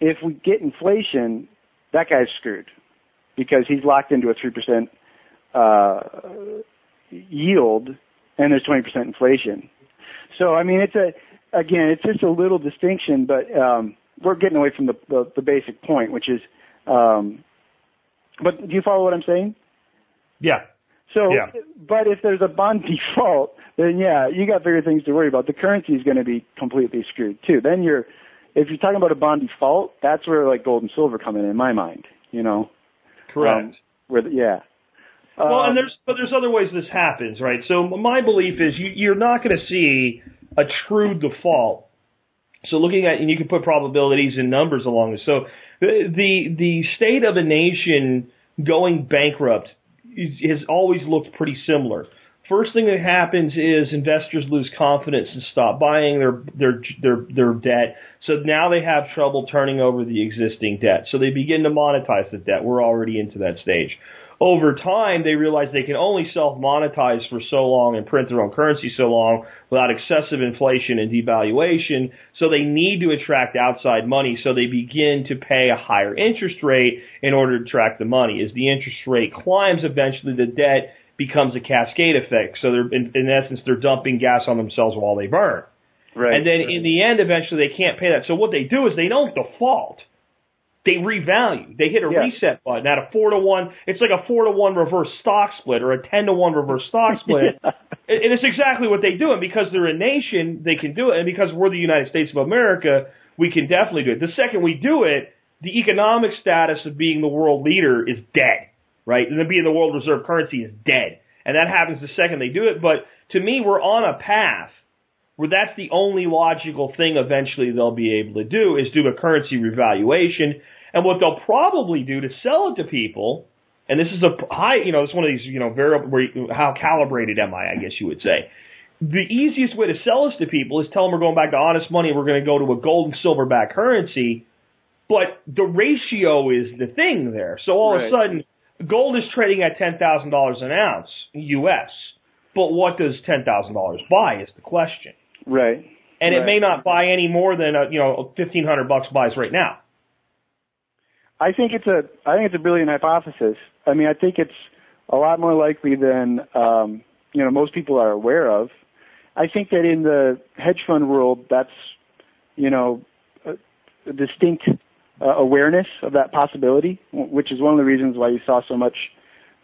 Speaker 3: if we get inflation, that guy's screwed. Because he's locked into a three percent uh yield and there's twenty percent inflation. So I mean it's a again, it's just a little distinction, but um, we're getting away from the, the, the basic point, which is, um, but do you follow what I'm saying?
Speaker 2: Yeah.
Speaker 3: So,
Speaker 2: yeah.
Speaker 3: but if there's a bond default, then yeah, you got bigger things to worry about. The currency is going to be completely screwed too. Then you're, if you're talking about a bond default, that's where like gold and silver come in, in my mind. You know.
Speaker 2: Correct.
Speaker 3: Um, where the, yeah.
Speaker 2: Well,
Speaker 3: Um,
Speaker 2: and there's but there's other ways this happens, right? So my belief is you, you're not going to see a true default. So looking at and you can put probabilities and numbers along this. So the the, state of a nation going bankrupt has always looked pretty similar. First thing that happens is investors lose confidence and stop buying their their their their debt. So now they have trouble turning over the existing debt. So they begin to monetize the debt. We're already into that stage over time, they realize they can only self monetize for so long and print their own currency so long without excessive inflation and devaluation. So they need to attract outside money. So they begin to pay a higher interest rate in order to attract the money. As the interest rate climbs, eventually the debt becomes a cascade effect. So they're, in, in essence, they're dumping gas on themselves while they burn.
Speaker 3: right.
Speaker 2: And then in the end, eventually they can't pay that. So what they do is they don't default they revalue. They hit a
Speaker 3: Yeah.
Speaker 2: reset button at a four to one. It's like a four to one reverse stock split or a ten to one reverse stock split.
Speaker 3: Yeah.
Speaker 2: And and it's exactly what they do. And because they're a nation, they can do it. And because we're the United States of America, we can definitely do it. The second we do it, the economic status of being the world leader is dead, right? And then being the world reserve currency is dead. And that happens the second they do it. But to me, we're on a path where that's the only logical thing eventually they'll be able to do is do a currency revaluation. And what they'll probably do to sell it to people, and this is a high, you know, it's one of these, you know, variable, where you, how calibrated am I, I guess you would say. The easiest way to sell this to people is tell them we're going back to honest money, we're going to go to a gold and silver back currency, but the ratio is the thing there. So all
Speaker 3: Right.
Speaker 2: of a sudden, gold is trading at $10,000 an ounce, US. But what does $10,000 buy is the question
Speaker 3: right.
Speaker 2: and it may not buy any more than uh, you know fifteen hundred bucks buys right now.
Speaker 3: I think it's a I think it's a brilliant hypothesis. I mean, I think it's a lot more likely than um, you know most people are aware of. I think that in the hedge fund world, that's you know a, a distinct uh, awareness of that possibility, which is one of the reasons why you saw so much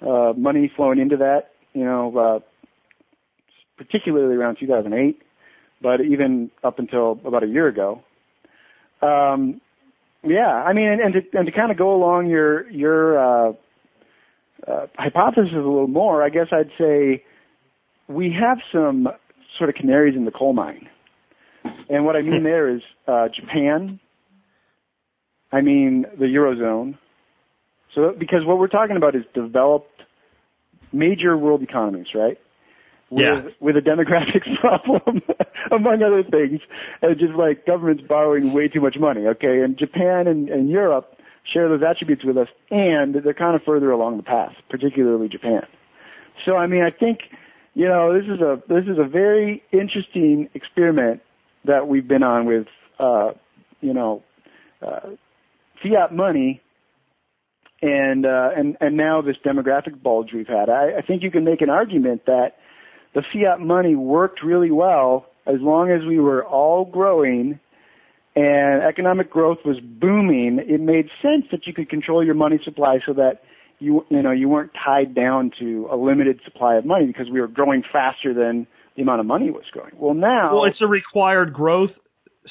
Speaker 3: uh, money flowing into that. You know, uh, particularly around 2008, but even up until about a year ago. Um, yeah, I mean, and, and to and to kind of go along your your uh, uh, hypothesis a little more, I guess I'd say we have some sort of canaries in the coal mine, and what I mean there is uh, Japan. I mean the eurozone. So because what we're talking about is developed major world economies, right? With,
Speaker 2: Yeah.
Speaker 3: with a demographics problem, among other things, and just like governments borrowing way too much money. Okay, and Japan and, and Europe share those attributes with us, and they're kind of further along the path, particularly Japan. So I mean, I think you know this is a this is a very interesting experiment that we've been on with uh, you know uh, fiat money and uh, and and now this demographic bulge we've had. I, I think you can make an argument that the fiat money worked really well as long as we were all growing and economic growth was booming. It made sense that you could control your money supply so that you you know you weren't tied down to a limited supply of money because we were growing faster than the amount of money was growing. Well, now
Speaker 2: well, it's a required growth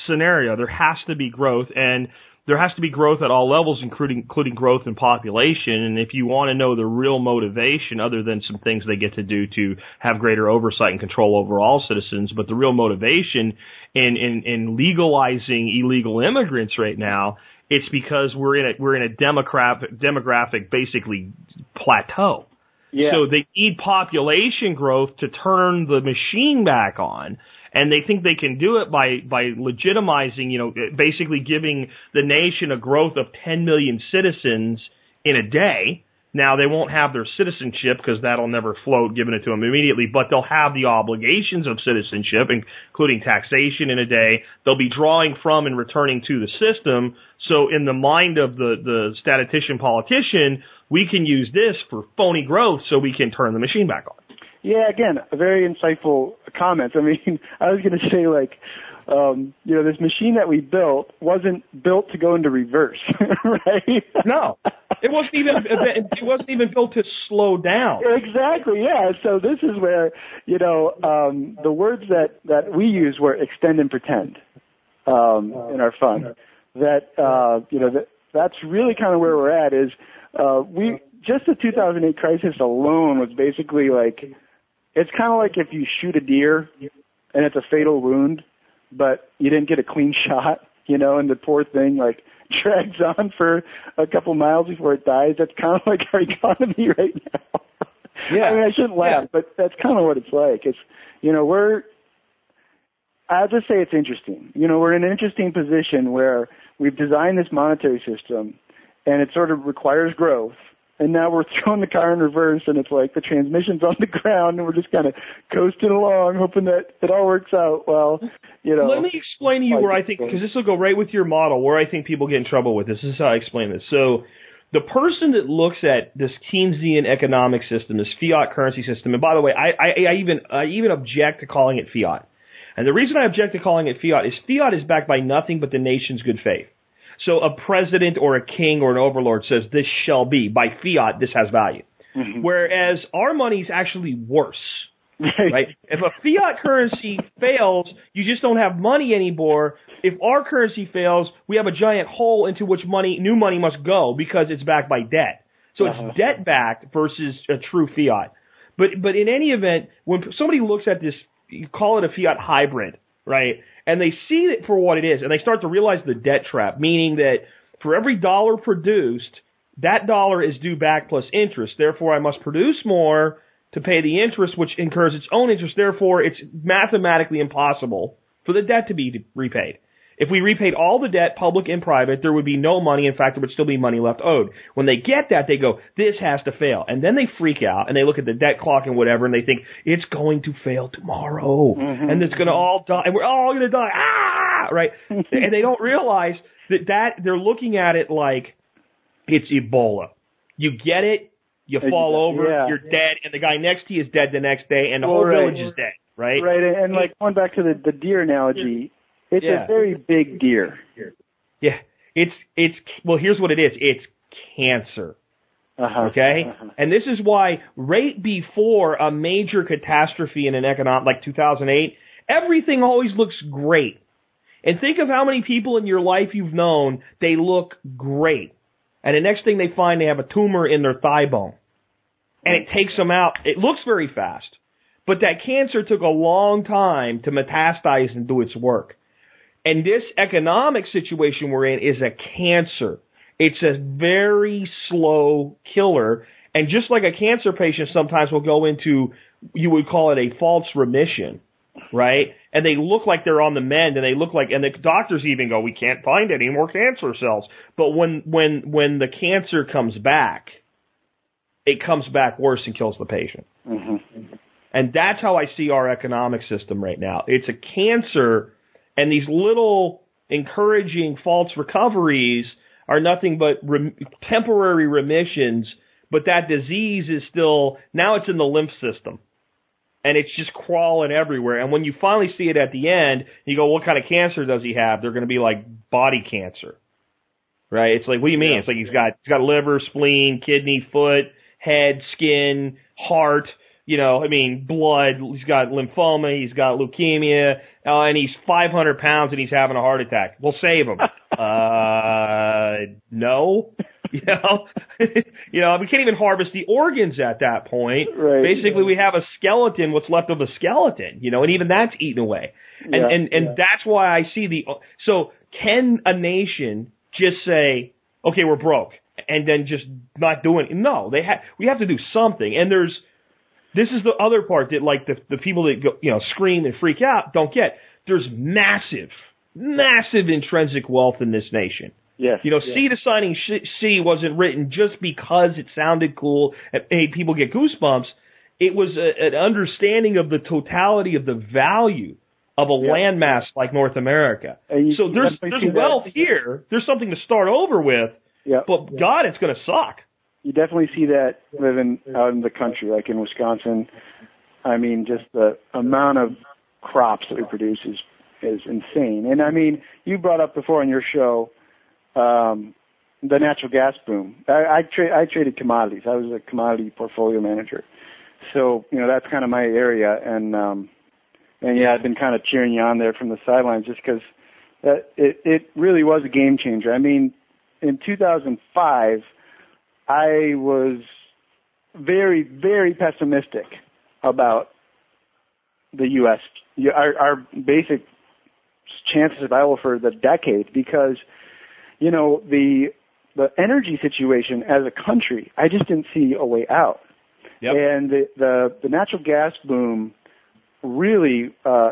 Speaker 2: scenario. There has to be growth, and there has to be growth at all levels, including including growth in population. And if you want to know the real motivation, other than some things they get to do to have greater oversight and control over all citizens, but the real motivation in in, in legalizing illegal immigrants right now, it's because we're in a we're in a demographic demographic basically plateau.
Speaker 3: yeah.
Speaker 2: So they need population growth to turn the machine back on. And they think they can do it by, by legitimizing, you know, basically giving the nation a growth of 10 million citizens in a day. Now they won't have their citizenship because that'll never float giving it to them immediately, but they'll have the obligations of citizenship, including taxation in a day. They'll be drawing from and returning to the system. So in the mind of the, the statistician politician, we can use this for phony growth so we can turn the machine back on.
Speaker 3: Yeah, again, a very insightful comment. I mean, I was going to say like, um, you know, this machine that we built wasn't built to go into reverse, right?
Speaker 2: No, it wasn't even it wasn't even built to slow down.
Speaker 3: Exactly. Yeah. So this is where you know um, the words that that we use were extend and pretend um, in our fund. That uh, you know that that's really kind of where we're at. Is uh, we just the 2008 crisis alone was basically like it's kind of like if you shoot a deer and it's a fatal wound, but you didn't get a clean shot, you know, and the poor thing like drags on for a couple miles before it dies. That's kind of like our economy right now.
Speaker 2: Yeah.
Speaker 3: I mean, I shouldn't laugh,
Speaker 2: Yeah.
Speaker 3: but that's kind of what it's like. It's, you know, we're, I'll just say it's interesting. You know, we're in an interesting position where we've designed this monetary system and it sort of requires growth. And now we're throwing the car in reverse and it's like the transmission's on the ground and we're just kind of coasting along hoping that it all works out. Well, you know.
Speaker 2: Let me explain to you
Speaker 3: like
Speaker 2: where I think, because this will go right with your model, where I think people get in trouble with this. This is how I explain this. So, the person that looks at this Keynesian economic system, this fiat currency system, and by the way, I, I, I even I even object to calling it fiat. And the reason I object to calling it fiat is fiat is backed by nothing but the nation's good faith. So a president or a king or an overlord says this shall be. By fiat, this has value.
Speaker 3: Mhm.
Speaker 2: Whereas our money's actually worse right? If a fiat currency fails, you just don't have money anymore. If our currency fails, we have a giant hole into which money, new money must go because it's backed by debt. So
Speaker 3: Uh-huh.
Speaker 2: it's debt backed versus a true fiat. But but in any event, when somebody looks at this, you call it a fiat hybrid, right? And they see it for what it is, and they start to realize the debt trap, meaning that for every dollar produced, that dollar is due back plus interest. Therefore, I must produce more to pay the interest, which incurs its own interest. Therefore, it's mathematically impossible for the debt to be repaid. If we repaid all the debt, public and private, there would be no money. In fact, there would still be money left owed. When they get that, they go, this has to fail. And then they freak out and they look at the debt clock and whatever and they think, it's going to fail tomorrow.
Speaker 3: Mhm.
Speaker 2: And it's going to all die. And we're all going to die. Ah! Right? and they don't realize that that, they're looking at it like it's Ebola. You get it, you fall over,
Speaker 3: Yeah.
Speaker 2: you're dead, and the guy next to you is dead the next day, and the
Speaker 3: Well,
Speaker 2: whole
Speaker 3: right.
Speaker 2: village is dead, right?
Speaker 3: Right, and, and like going back to the, the deer analogy, it's
Speaker 2: Yeah.
Speaker 3: a very big deer.
Speaker 2: Yeah. It's it's well, here's what it is. It's cancer.
Speaker 3: Uh-huh.
Speaker 2: Okay?
Speaker 3: Uh-huh.
Speaker 2: And this is why right before a major catastrophe in an economic like 2008, everything always looks great. And think of how many people in your life you've known, they look great. And the next thing they find they have a tumor in their thigh bone. And it takes them out. It looks very fast. But that cancer took a long time to metastasize and do its work. And this economic situation we're in is a cancer. It's a very slow killer. And just like a cancer patient sometimes will go into, you would call it a false remission, right? And they look like they're on the mend and they look like, and the doctors even go, we can't find any more cancer cells. But when, when, when the cancer comes back, it comes back worse and kills the patient.
Speaker 3: Mhm.
Speaker 2: And that's how I see our economic system right now. It's a cancer, and these little encouraging false recoveries are nothing but rem- temporary remissions, but that disease is still now it's in the lymph system. And it's just crawling everywhere. And when you finally see it at the end, you go, what kind of cancer does he have? They're going to be like body cancer. Right? It's like, what do you mean?
Speaker 3: Yeah.
Speaker 2: It's like he's got, he's got liver, spleen, kidney, foot, head, skin, heart, you know, I mean, blood. He's got lymphoma. He's got leukemia. Uh, and he's 500 pounds and he's having a heart attack. We'll save him. uh, no. You know, you know, we can't even harvest the organs at that point.
Speaker 3: Right.
Speaker 2: Basically, we have a skeleton, what's left of a skeleton, you know, and even that's eaten away. And
Speaker 3: Yeah,
Speaker 2: and and
Speaker 3: yeah.
Speaker 2: that's why I see the. So can a nation just say, okay, we're broke, and then just not doing? No, they have. We have to do something. And there's. This is the other part that like the the people that go, you know scream and freak out don't get. There's massive, massive intrinsic wealth in this nation.
Speaker 3: Yes.
Speaker 2: You know,
Speaker 3: yes.
Speaker 2: C to signing C wasn't written just because it sounded cool and made people get goosebumps. It was a, an understanding of the totality of the value of a
Speaker 3: Yeah.
Speaker 2: landmass like North America.
Speaker 3: You-
Speaker 2: so there's there's
Speaker 3: see that-
Speaker 2: wealth here. There's something to start over with.
Speaker 3: Yeah.
Speaker 2: But God, it's going to suck.
Speaker 3: You definitely see that living out in the country, like in Wisconsin. I mean, just the amount of crops that we produce is is insane. And I mean, you brought up before on your show um, the natural gas boom. I I, tra- I traded commodities. I was a commodity portfolio manager, so you know that's kind of my area. And um, and yeah, I've been kind of cheering you on there from the sidelines just because it it really was a game changer. I mean, in 2005. I was very, very pessimistic about the U.S. Our, our basic chance of survival for the decade because, you know, the the energy situation as a country, I just didn't see a way out.
Speaker 2: Yep.
Speaker 3: And the, the the natural gas boom really uh,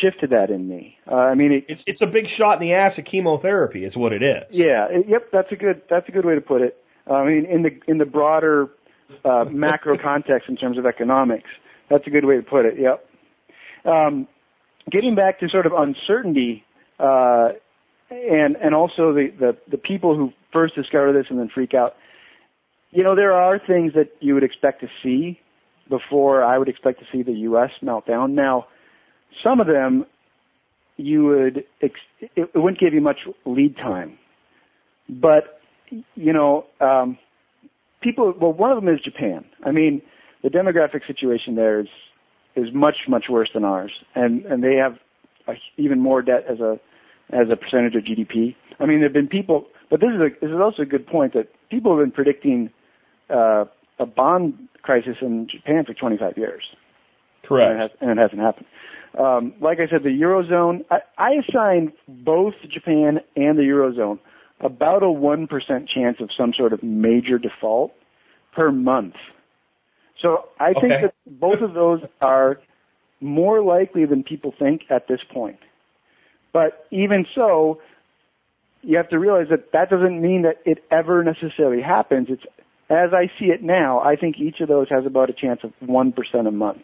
Speaker 3: shifted that in me. Uh, I mean, it,
Speaker 2: It's it's a big shot in the ass of chemotherapy. Is what it is.
Speaker 3: yeah, it, yep, that's a good that's a good way to put it. Uh, I mean, in the in the broader uh, macro context in terms of economics, that's a good way to put it. Yep. Um, getting back to sort of uncertainty, uh, and and also the, the the people who first discover this and then freak out. You know, there are things that you would expect to see before I would expect to see the U.S. meltdown. Now, some of them you would ex- it, wouldn't give you much lead time, but you know, um, people. Well, one of them is Japan. I mean, the demographic situation there is is much much worse than ours, and and they have a, even more debt as a as a percentage of GDP. I mean, there've been people, but this is a this is also a good point that people have been predicting uh, a bond crisis in Japan for 25 years. And it,
Speaker 2: Correct.
Speaker 3: has, and it hasn't happened. Um, like I said, the eurozone. I, I assign both Japan and the eurozone about a one percent chance of some sort of major default per month. So I think that both of those are more likely than people think at this point. But even so, you have to realize that that doesn't mean that it ever necessarily happens. It's as I see it now, I think each of those has about a chance of 1% a month.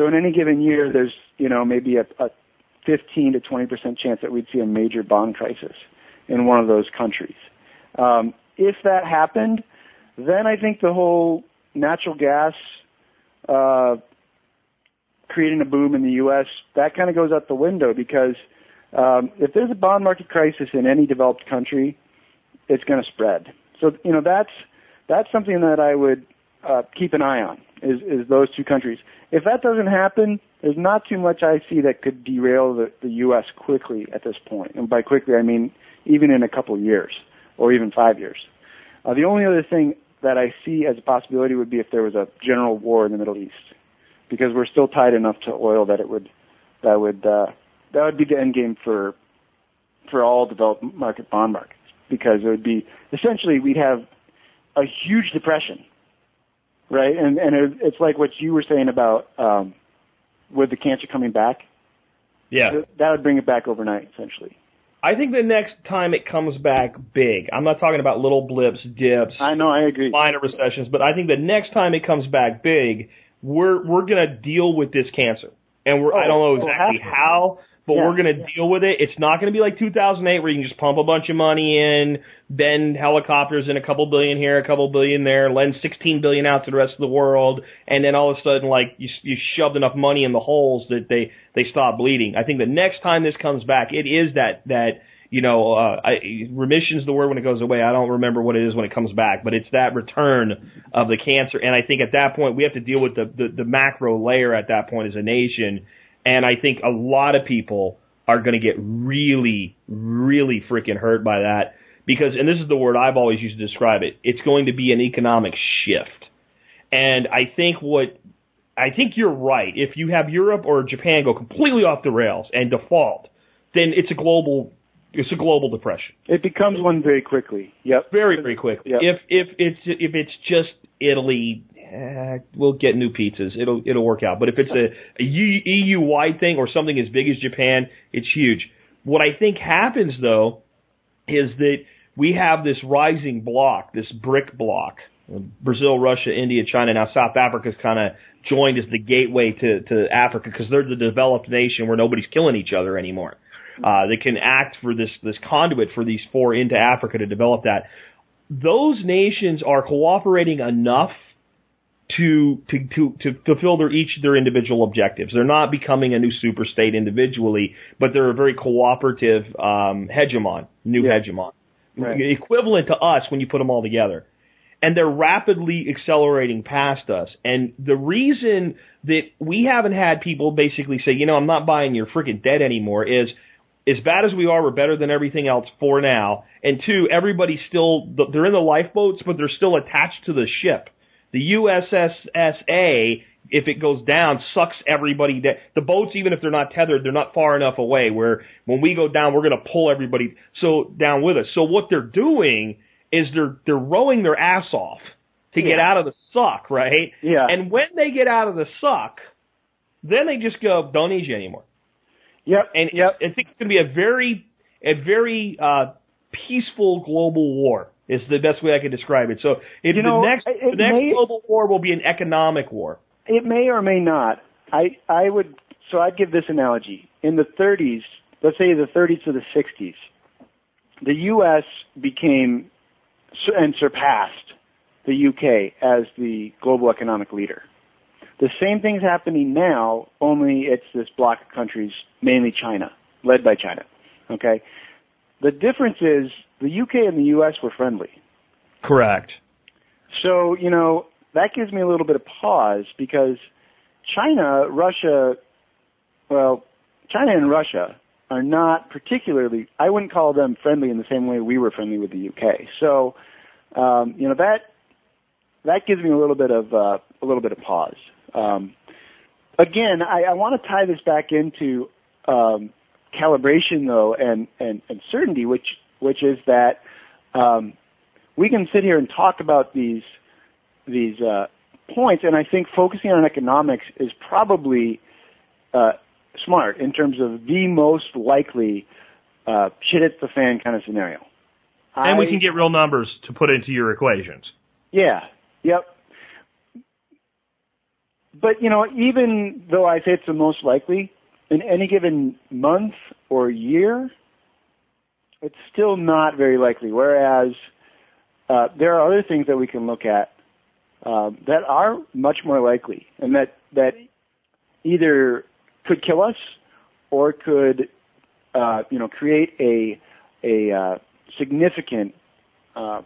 Speaker 3: So in any given year, there's, you know, maybe a, a 15 to 20% chance that we'd see a major bond crisis in one of those countries. Um, if that happened, then I think the whole natural gas uh, creating a boom in the U.S. that kind of goes out the window because um, if there's a bond market crisis in any developed country, it's going to spread. So you know that's that's something that I would uh, keep an eye on is is those two countries. If that doesn't happen, there's not too much I see that could derail the, the U.S. quickly at this point. And by quickly, I mean even in a couple of years or even five years. Uh, the only other thing that I see as a possibility would be if there was a general war in the Middle East, because we're still tied enough to oil that it would that would uh, that would be the end game for for all developed market bond markets, because it would be essentially we'd have a huge depression, right? And and it, it's like what you were saying about um, with the cancer coming back.
Speaker 2: Yeah.
Speaker 3: That would bring it back overnight, essentially.
Speaker 2: I think the next time it comes back big, I'm not talking about little blips, dips,
Speaker 3: I know, I agree.
Speaker 2: minor recessions, but I think the next time it comes back big, we're we're gonna deal with this cancer, and we're I
Speaker 3: Oh,
Speaker 2: don't know exactly how, but
Speaker 3: Yeah.
Speaker 2: we're going to deal with it. It's not going to be like 2008 where you can just pump a bunch of money in, bend helicopters in a couple billion here, a couple billion there, lend 16 billion out to the rest of the world, and then all of a sudden, like you you shoved enough money in the holes that they they stop bleeding. I think the next time this comes back, it is that that you know, uh, I, remission's the word when it goes away. I don't remember what it is when it comes back, but it's that return of the cancer. And I think at that point we have to deal with the, the, the macro layer at that point as a nation. And I think a lot of people are going to get really, really freaking hurt by that because, and this is the word I've always used to describe it, it's going to be an economic shift. And I think what, I think you're right. If you have Europe or Japan go completely off the rails and default, then it's a global it's a global depression.
Speaker 3: It becomes one very quickly. Yep.
Speaker 2: Very, very quickly.
Speaker 3: Yep.
Speaker 2: If if it's if it's just Italy, eh, we'll get new pizzas. It'll it'll work out. But if it's a, a EU wide thing or something as big as Japan, it's huge. What I think happens though is that we have this rising block, this BRIC block. Brazil, Russia, India, China. Now South Africa's kind of joined as the gateway to, to Africa because they're the developed nation where nobody's killing each other anymore. Uh, they can act for this this conduit for these four into Africa to develop that. Those nations are cooperating enough to to to to fulfill their each their individual objectives. They're not becoming a new super state individually, but they're a very cooperative um, hegemon, new
Speaker 3: Yeah.
Speaker 2: hegemon,
Speaker 3: Right.
Speaker 2: equivalent to us when you put them all together. And they're rapidly accelerating past us. And the reason that we haven't had people basically say, you know, I'm not buying your freaking debt anymore is as bad as we are, we're better than everything else for now. And two, everybody's still, they're in the lifeboats, but they're still attached to the ship. The USSSA, if it goes down, sucks everybody down. The boats, even if they're not tethered, they're not far enough away where when we go down, we're going to pull everybody so down with us. So what they're doing is they're, they're rowing their ass off to get out of the suck, right?
Speaker 3: Yeah.
Speaker 2: And when they get out of the suck, then they just go, don't need you anymore.
Speaker 3: Yep.
Speaker 2: And
Speaker 3: yep.
Speaker 2: I think it's going to be a very, a very uh, peaceful global war. Is the best way I can describe it. So if
Speaker 3: You know,
Speaker 2: the next the next
Speaker 3: may-
Speaker 2: global war will be an economic war.
Speaker 3: It may or may not. I I would so I'd give this analogy. In the 30s, let's say the 30s to the 60s, the U.S. became and surpassed the U.K. as the global economic leader. The same thing's happening now, only it's this block of countries, mainly China, led by China. Okay. The difference is the U.K. and the U.S. were friendly.
Speaker 2: Correct.
Speaker 3: So, you know, that gives me a little bit of pause because China, Russia, well, China and Russia are not particularly, I wouldn't call them friendly in the same way we were friendly with the UK. So, um, you know, that, that gives me a little bit of, uh, a little bit of pause. Um, again, I, I want to tie this back into, um, calibration though and, and, and certainty, which, which is that, um, we can sit here and talk about these these uh, points, and I think focusing on economics is probably uh, smart in terms of the most likely uh, shit hits the fan kind of scenario.
Speaker 2: And we can get real numbers to put into your equations.
Speaker 3: yeah, yep. But you know, even though I say it's the most likely, in any given month or year, it's still not very likely. Whereas uh, there are other things that we can look at um, that are much more likely, and that that either could kill us or could uh, you know create a a uh, significant uh,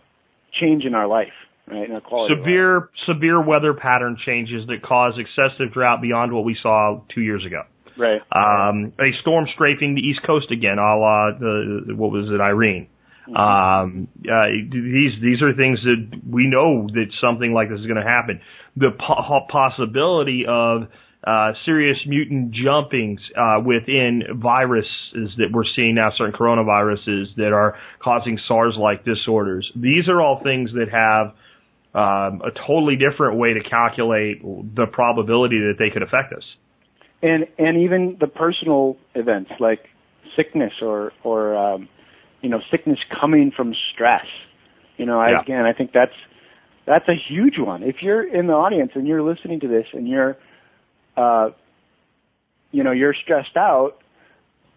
Speaker 3: change in our life, right? In our quality. of life.
Speaker 2: Severe severe weather pattern changes that cause excessive drought beyond what we saw two years ago.
Speaker 3: Right?
Speaker 2: Um, a storm strafing the East Coast again, a la the what was it, Irene. Um, uh, these these are things that we know that something like this is going to happen. The po- possibility of uh, serious mutant jumpings uh, within viruses that we're seeing now, certain coronaviruses that are causing SARS-like disorders. These are all things that have um, a totally different way to calculate the probability that they could affect us.
Speaker 3: And and even the personal events like sickness or or um, you know sickness coming from stress. You know, I,
Speaker 2: Yeah.
Speaker 3: again, I think that's that's a huge one. If you're in the audience and you're listening to this and you're, uh, you know, you're stressed out,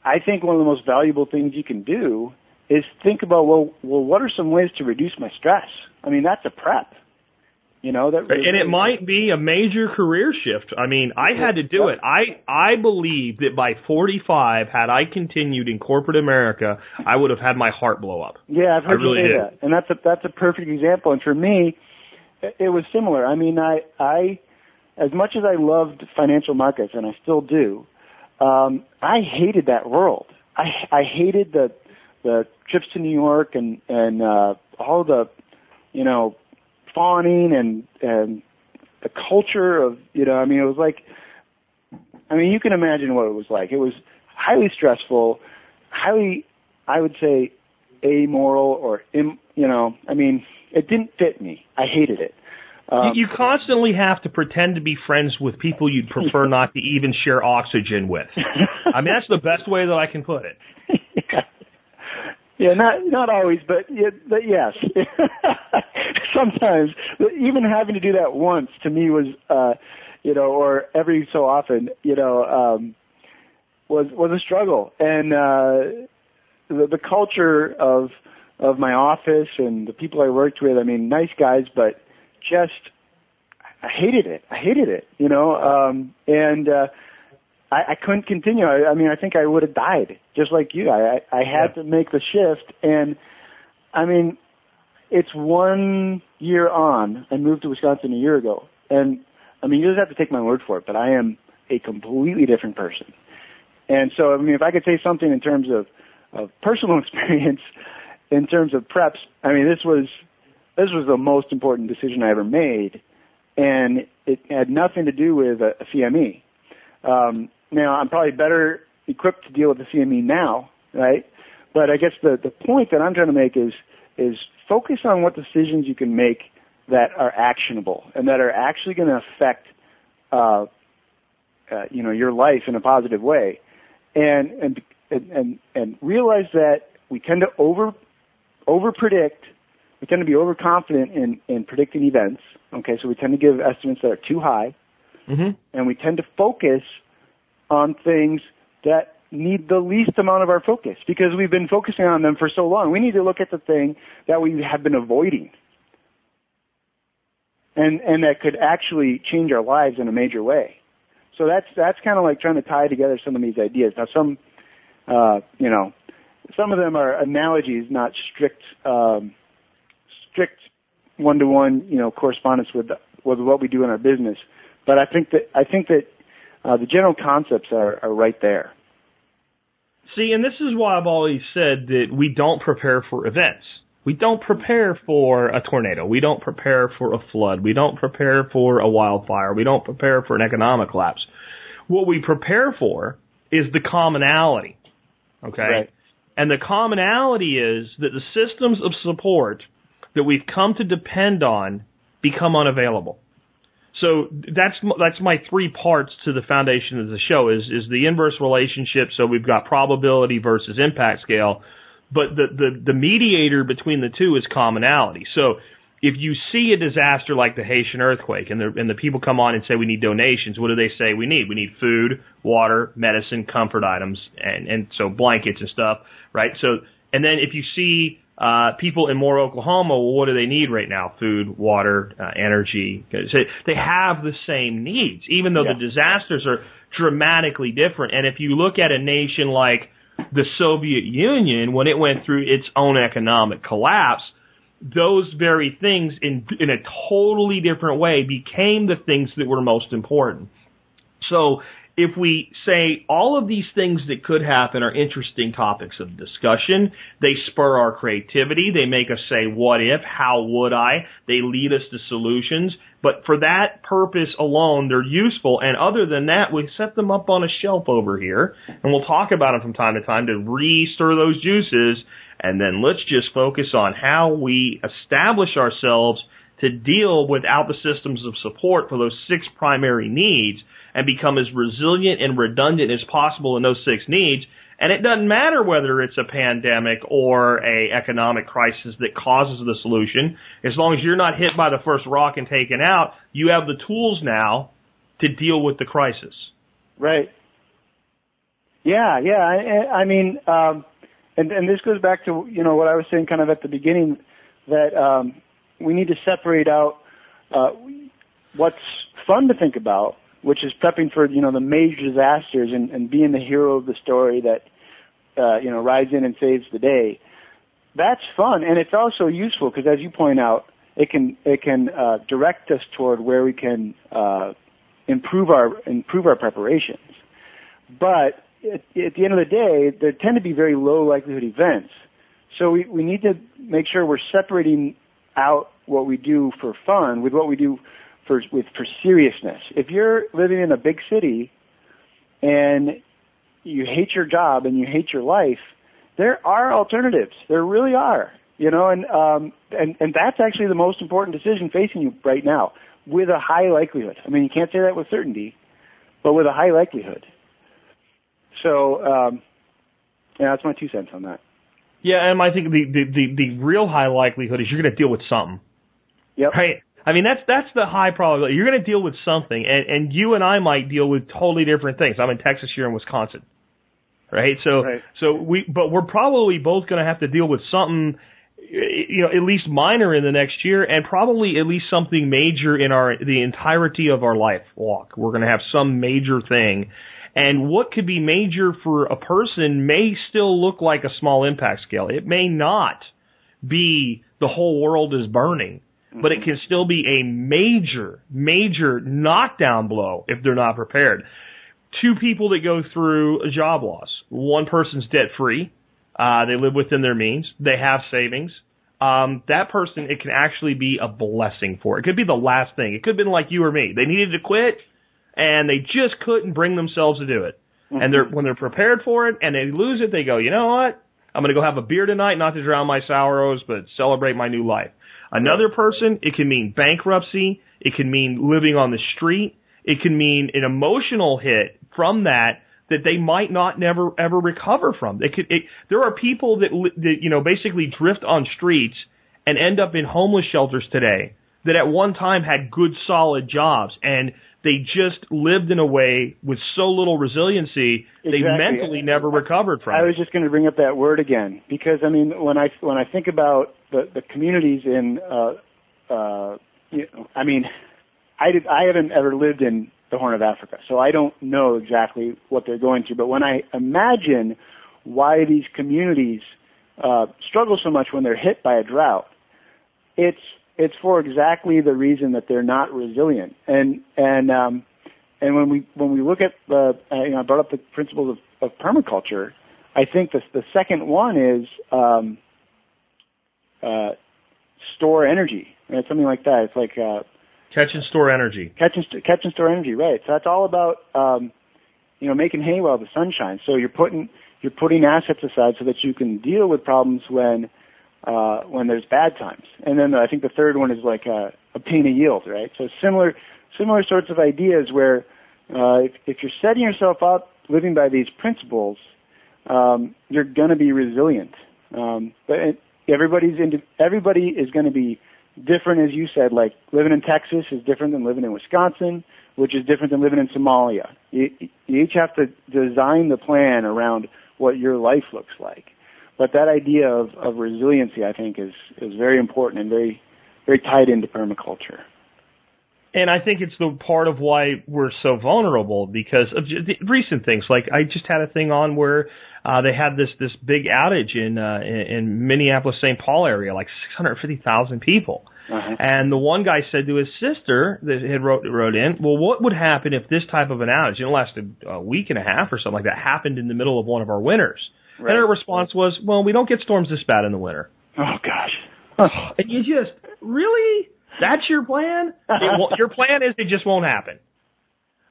Speaker 3: I think one of the most valuable things you can do is think about well, well, what are some ways to reduce my stress? I mean, that's a prep. You know that,
Speaker 2: and it might be a major career shift. I mean, I had to do it. I I believe that by 45, had I continued in corporate America, I would have had my heart blow up.
Speaker 3: Yeah, I've heard
Speaker 2: I really
Speaker 3: you say
Speaker 2: did.
Speaker 3: that, and that's a that's a perfect example. And for me, it, it was similar. I mean, I I as much as I loved financial markets, and I still do, um, I hated that world. I I hated the the trips to New York and and uh, all the you know fawning and and the culture of you know I mean it was like I mean you can imagine what it was like. It was highly stressful, highly I would say amoral or Im, you know I mean it didn't fit me. I hated it. Um,
Speaker 2: you, you constantly have to pretend to be friends with people you'd prefer not to even share oxygen with. I mean, that's the best way that I can put it.
Speaker 3: yeah. yeah, not not always, but, yeah, but yes. Sometimes, even having to do that once to me was, uh, you know, or every so often, you know, um, was was a struggle, and uh, the, the culture of of my office and the people I worked with. I mean, nice guys, but just I hated it. I hated it, you know, um, and. uh I, I couldn't continue. I, I mean, I think I would have died, just like you. I, I, I had
Speaker 2: Yeah.
Speaker 3: to make the shift, and I mean, it's one year on. I moved to Wisconsin a year ago, and I mean, you just have to take my word for it. But I am a completely different person, and so I mean, if I could say something in terms of of personal experience, in terms of preps, I mean, this was this was the most important decision I ever made, and it had nothing to do with a, a CME. Um, now, I'm probably better equipped to deal with the CME now, right? But I guess the the point that I'm trying to make is is focus on what decisions you can make that are actionable and that are actually going to affect, uh, uh, you know, your life in a positive way, and and and and, realize that we tend to over over predict. We tend to be overconfident in, in predicting events. Okay, so we tend to give estimates that are too high
Speaker 2: hmm
Speaker 3: and we tend to focus on things that need the least amount of our focus because we've been focusing on them for so long. We need to look at the thing that we have been avoiding. And and that could actually change our lives in a major way. So that's that's kind of like trying to tie together some of these ideas. Now some uh, you know, some of them are analogies, not strict um, strict one to one, you know, correspondence with with what we do in our business. But I think that I think that uh, the general concepts are, are right there.
Speaker 2: See, and this is why I've always said that we don't prepare for events. We don't prepare for a tornado. We don't prepare for a flood. We don't prepare for a wildfire. We don't prepare for an economic collapse. What we prepare for is the commonality. Okay?
Speaker 3: Right.
Speaker 2: And the commonality is that the systems of support that we've come to depend on become unavailable. So that's that's my three parts to the foundation of the show is is the inverse relationship. So we've got probability versus impact scale, but the the the mediator between the two is commonality. So if you see a disaster like the Haitian earthquake and the and the people come on and say we need donations, what do they say we need? We need food, water, medicine, comfort items, and and so blankets and stuff, right? So and then if you see uh, people in Moore, Oklahoma, well, what do they need right now? Food, water, uh, energy. So they have the same needs, even though
Speaker 3: Yeah.
Speaker 2: the disasters are dramatically different. And if you look at a nation like the Soviet Union, when it went through its own economic collapse, those very things in in a totally different way became the things that were most important. So if we say all of these things that could happen are interesting topics of discussion, they spur our creativity, they make us say, what if, how would I, they lead us to solutions, but for that purpose alone, they're useful, and other than that, we set them up on a shelf over here, and we'll talk about them from time to time to re-stir those juices, and then let's just focus on how we establish ourselves to deal without the systems of support for those six primary needs and become as resilient and redundant as possible in those six needs. And it doesn't matter whether it's a pandemic or a economic crisis that causes the solution. As long as you're not hit by the first rock and taken out, you have the tools now to deal with the crisis.
Speaker 3: Right. Yeah, yeah. I, I mean, um, and and this goes back to you know what I was saying kind of at the beginning that um, we need to separate out uh, what's fun to think about, which is prepping for you know the major disasters and, and being the hero of the story that uh, you know rides in and saves the day. That's fun, and it's also useful because, as you point out, it can it can uh, direct us toward where we can uh, improve our improve our preparations. But at, at the end of the day, there tend to be very low likelihood events. So we, we need to make sure we're separating out what we do for fun with what we do for with for seriousness. If you're living in a big city and you hate your job and you hate your life, there are alternatives. There really are. You know, and um and and that's actually the most important decision facing you right now with a high likelihood. I mean, you can't say that with certainty, but with a high likelihood. So, um yeah, that's my two cents on that.
Speaker 2: Yeah, and I think the the the, the real high likelihood is you're going to deal with something.
Speaker 3: Yep.
Speaker 2: Right. I mean, that's that's the high probability. You're going to deal with something, and and you and I might deal with totally different things. I'm in Texas, you're in Wisconsin, right? So
Speaker 3: Right.
Speaker 2: so we, but we're probably both going to have to deal with something, you know, at least minor in the next year, and probably at least something major in our the entirety of our life walk. We're going to have some major thing. And what could be major for a person may still look like a small impact scale. It may not be the whole world is burning but it can still be a major, major knockdown blow if they're not prepared. Two people that go through a job loss. One person's debt free. Uh, they live within their means. They have savings. Um, that person, it can actually be a blessing for. It could be the last thing. It could have been like you or me. They needed to quit and they just couldn't bring themselves to do it. And they're, mm-hmm. when they're prepared for it and they lose it, they go, you know what? I'm going to go have a beer tonight, not to drown my sorrows, but celebrate my new life. Another person, it can mean bankruptcy. It can mean living on the street. It can mean an emotional hit from that that they might not never ever recover from. It could. It, there are people that, that you know basically drift on streets and end up in homeless shelters today that at one time had good solid jobs and they just lived in a way with so little resiliency they mentally never recovered from. It.
Speaker 3: I was just going to bring up that word again because I mean when I when I think about the the communities in uh uh you know, I mean I did I haven't ever lived in the Horn of Africa so I don't know exactly what they're going through but when I imagine why these communities uh struggle so much when they're hit by a drought it's it's for exactly the reason that they're not resilient and and um and when we when we look at the uh, you know I brought up the principles of, of permaculture, I think the the second one is um, uh, store energy. Right? Something like that. It's like uh,
Speaker 2: Catch and store energy.
Speaker 3: catch and st- catch and store energy. Right. So that's all about um, you know making hay while the sun shines. So you're putting you're putting assets aside so that you can deal with problems when uh, when there's bad times. And then I think the third one is like uh, obtain a yield. Right. So similar similar sorts of ideas where uh, if, if you're setting yourself up living by these principles, um, you're going to be resilient. Um, but everybody's into, everybody is going to be different, as you said. Like living in Texas is different than living in Wisconsin, which is different than living in Somalia. You, you each have to design the plan around what your life looks like. But that idea of, of resiliency, I think, is is very important and very very tied into permaculture.
Speaker 2: And I think it's the part of why we're so vulnerable because of the recent things. Like I just had a thing on where uh, they had this this big outage in uh, in, in Minneapolis St. Paul area, like 650,000 people.
Speaker 3: Uh-huh.
Speaker 2: And the one guy said to his sister that had wrote wrote in, well, what would happen if this type of an outage, it lasted a week and a half or something like that, happened in the middle of one of our winters?
Speaker 3: Right.
Speaker 2: And her response was, well, we don't get storms this bad in the winter.
Speaker 3: Oh gosh.
Speaker 2: And you just really that's your plan? It your plan is it just won't happen.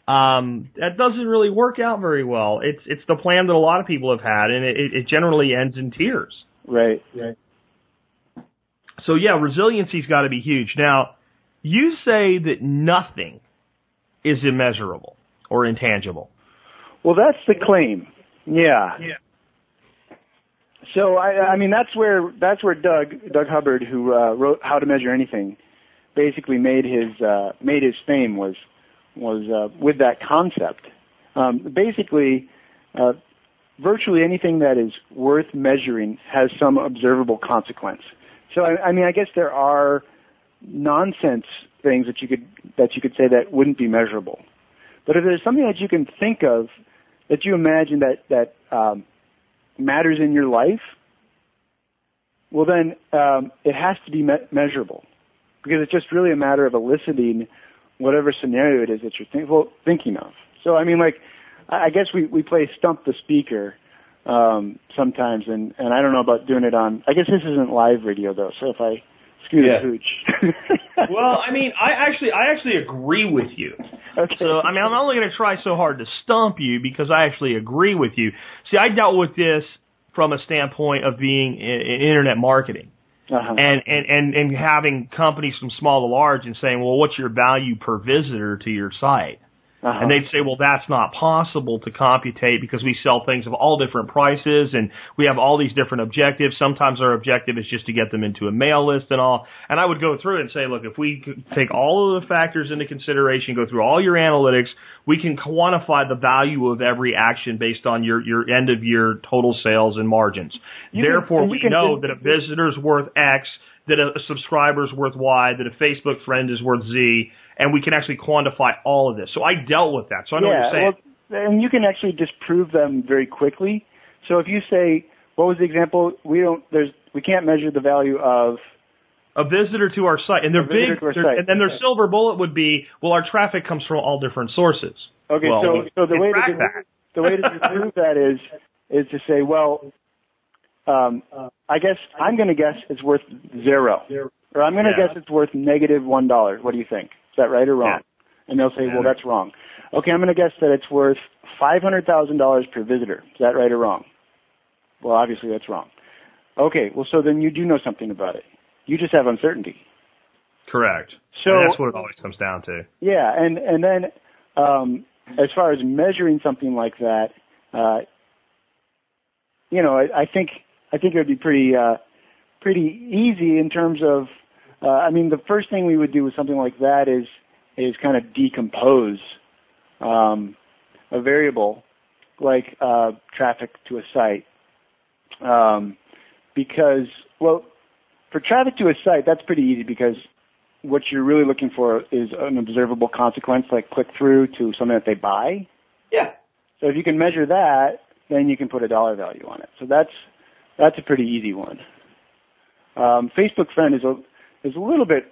Speaker 2: Um, that doesn't really work out very well. It's it's the plan that a lot of people have had, and it, it generally ends in tears.
Speaker 3: Right. Right.
Speaker 2: So yeah, resiliency's got to be huge. Now, you say that nothing is immeasurable or intangible.
Speaker 3: Well, that's the claim. Yeah.
Speaker 2: Yeah.
Speaker 3: So I, I mean, that's where that's where Doug Doug Hubbard, who uh, wrote How to Measure Anything, basically made his uh, made his fame was was uh, with that concept. Um, basically, uh, virtually anything that is worth measuring has some observable consequence. So I, I mean, I guess there are nonsense things that you could that you could say that wouldn't be measurable. But if there's something that you can think of that you imagine that that um, matters in your life, well then um, it has to be me- measurable because it's just really a matter of eliciting whatever scenario it is that you're think- well, thinking of. So I mean, like I guess we we play stump the speaker um, sometimes, and and I don't know about doing it on. I guess this isn't live radio though, so if I skew
Speaker 2: Yeah.
Speaker 3: the hooch.
Speaker 2: well, I mean, I actually, I actually agree with you.
Speaker 3: okay.
Speaker 2: So, I mean, I'm only going to try so hard to stump you because I actually agree with you. See, I dealt with this from a standpoint of being in, in internet marketing
Speaker 3: uh-huh.
Speaker 2: and, and, and, and having companies from small to large and saying, well, what's your value per visitor to your site?
Speaker 3: Uh-huh.
Speaker 2: And they'd say, well, that's not possible to computate because we sell things of all different prices and we have all these different objectives. Sometimes our objective is just to get them into a mail list and all. And I would go through and say, look, if we take all of the factors into consideration, go through all your analytics, we can quantify the value of every action based on your, your end of year total sales and margins.
Speaker 3: You
Speaker 2: Therefore,
Speaker 3: you
Speaker 2: we
Speaker 3: can
Speaker 2: know that a visitor's worth X, that a subscriber's worth Y, that a Facebook friend is worth Z, and we can actually quantify all of this. So I dealt with that. So I know
Speaker 3: yeah,
Speaker 2: what you're saying.
Speaker 3: well, and you can actually disprove them very quickly. So if you say, what was the example? We don't. There's. We can't measure the value of.
Speaker 2: a visitor to our site, and their
Speaker 3: A visitor
Speaker 2: big,
Speaker 3: to our
Speaker 2: their-
Speaker 3: site.
Speaker 2: and then their silver bullet would be, well, our traffic comes from all different sources.
Speaker 3: Okay,
Speaker 2: Well,
Speaker 3: so
Speaker 2: we
Speaker 3: so the way to
Speaker 2: track that.
Speaker 3: the way to disprove that is is to say, well, um, I guess I'm going to guess it's worth zero, or I'm going to
Speaker 2: Yeah.
Speaker 3: guess it's worth negative one dollar. What do you think? Is that right or wrong? And they'll say, well, that's wrong. Okay, I'm going to guess that it's worth five hundred thousand dollars per visitor. Is that right or wrong? Well, obviously that's wrong. Okay, well, so then you do know something about it. You just have uncertainty.
Speaker 2: Correct.
Speaker 3: So
Speaker 2: and that's what it always comes down to.
Speaker 3: yeah, and and then um, as far as measuring something like that, uh, you know, I, I think I think it would be pretty uh, pretty easy in terms of. Uh, I mean, the first thing we would do with something like that is is kind of decompose um, a variable like uh, traffic to a site, um, because well, for traffic to a site, that's pretty easy because what you're really looking for is an observable consequence, like click through to something that they buy.
Speaker 2: Yeah.
Speaker 3: So if you can measure that, then you can put a dollar value on it. So that's that's a pretty easy one. Um, Facebook friend is a is a little bit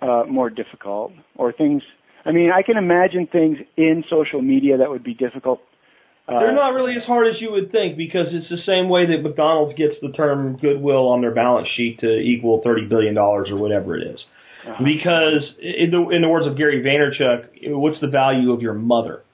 Speaker 3: uh, more difficult, or things. I mean, I can imagine things in social media that would be difficult. Uh,
Speaker 2: They're not really as hard as you would think because it's the same way that McDonald's gets the term goodwill on their balance sheet to equal thirty billion dollars or whatever it is.
Speaker 3: uh-huh.
Speaker 2: Because in the in the words of Gary Vaynerchuk, what's the value of your mother,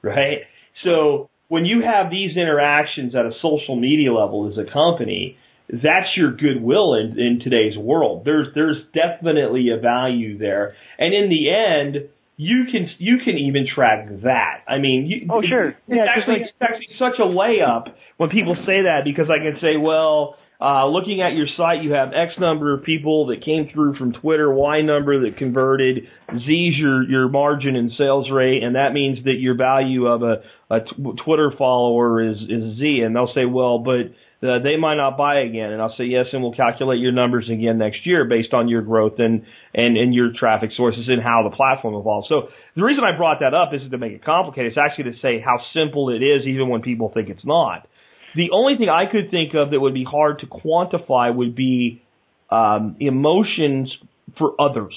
Speaker 2: right? So when you have these interactions at a social media level as a company, that's your goodwill in, in today's world. There's there's definitely a value there, and in the end, you can you can even track that. I mean, you,
Speaker 3: Oh, sure.
Speaker 2: It's
Speaker 3: Yeah,
Speaker 2: actually
Speaker 3: like-
Speaker 2: it's actually such a layup when people say that because I can say, well, uh, looking at your site, you have X number of people that came through from Twitter, Y number that converted, Z's your your margin and sales rate, and that means that your value of a, a t- Twitter follower is is Z, and they'll say, well, but uh, they might not buy again, and I'll say yes, and we'll calculate your numbers again next year based on your growth and and and your traffic sources and how the platform evolves. So the reason I brought that up isn't to make it complicated; it's actually to say how simple it is, even when people think it's not. The only thing I could think of that would be hard to quantify would be um, emotions for others.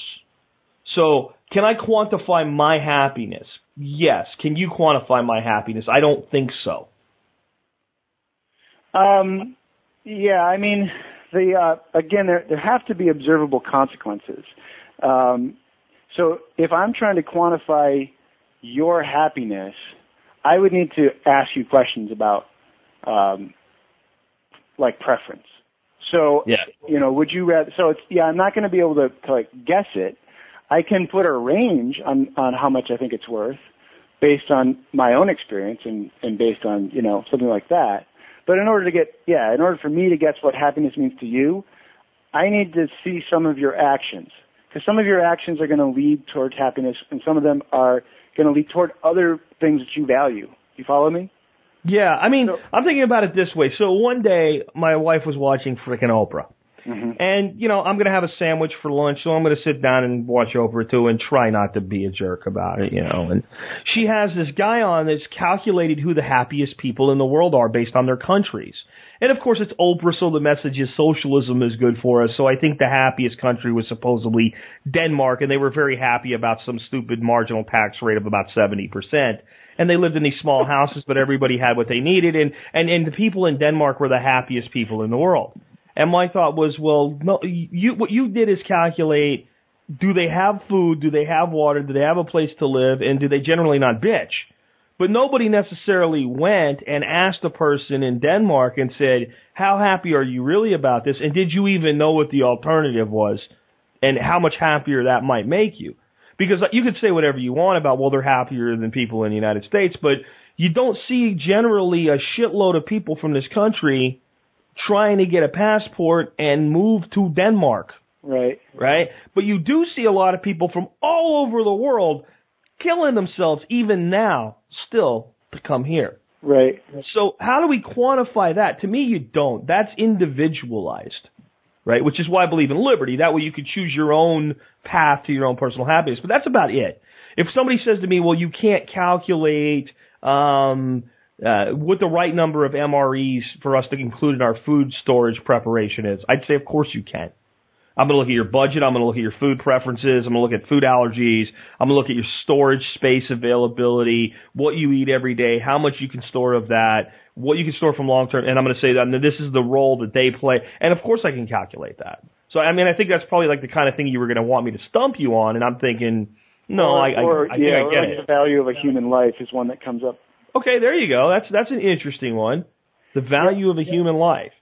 Speaker 2: So, can I quantify my happiness? Yes. Can you quantify my happiness? I don't think so.
Speaker 3: Um, yeah, I mean, the uh, again, there there have to be observable consequences. Um, so if I'm trying to quantify your happiness, I would need to ask you questions about um, like preference. So
Speaker 2: Yeah.
Speaker 3: you know, would you rather? So it's yeah, I'm not going to be able to, to like guess it. I can put a range on on how much I think it's worth based on my own experience and and based on you know something like that. But in order to get yeah, in order for me to guess what happiness means to you, I need to see some of your actions because some of your actions are going to lead towards happiness, and some of them are going to lead toward other things that you value. You follow me?
Speaker 2: Yeah, I mean,
Speaker 3: So-
Speaker 2: I'm thinking about it this way. So one day, my wife was watching freaking Oprah.
Speaker 3: Hmm
Speaker 2: And, you know, I'm going to have a sandwich for lunch, so I'm going to sit down and watch Oprah too and try not to be a jerk about it, you know. And she has this guy on that's calculated who the happiest people in the world are based on their countries. And of course it's Oprah, so the message is socialism is good for us. So I think the happiest country was supposedly Denmark, and they were very happy about some stupid marginal tax rate of about 70%. And they lived in these small houses, but everybody had what they needed, and, and, and the people in Denmark were the happiest people in the world. And my thought was, well, no, you, what you did is calculate, do they have food? Do they have water? Do they have a place to live? And do they generally not bitch? But nobody necessarily went and asked a person in Denmark and said, how happy are you really about this? And did you even know what the alternative was and how much happier that might make you? Because you could say whatever you want about, well, they're happier than people in the United States, but you don't see generally a shitload of people from this country trying to get a passport and move to Denmark
Speaker 3: Right.
Speaker 2: right? But you do see a lot of people from all over the world killing themselves even now still to come here.
Speaker 3: Right.
Speaker 2: So how do we quantify that? To me, you don't. That's individualized, right? Which is why I believe in liberty. That way you could choose your own path to your own personal happiness. But that's about it. If somebody says to me, well, you can't calculate, um, uh, what the right number of MREs for us to include in our food storage preparation is, I'd say, of course you can. I'm going to look at your budget. I'm going to look at your food preferences. I'm going to look at food allergies. I'm going to look at your storage space availability, what you eat every day, how much you can store of that, what you can store from long term. And I'm going to say that this is the role that they play. And of course I can calculate that. So, I mean, I think that's probably like the kind of thing you were going to want me to stump you on. And I'm thinking, no,
Speaker 3: or,
Speaker 2: I, I,
Speaker 3: or,
Speaker 2: I think
Speaker 3: yeah,
Speaker 2: I
Speaker 3: or
Speaker 2: get
Speaker 3: like
Speaker 2: it.
Speaker 3: the value of a human life is one that comes up.
Speaker 2: Okay, there you go. That's, that's an interesting one. The value of a human life.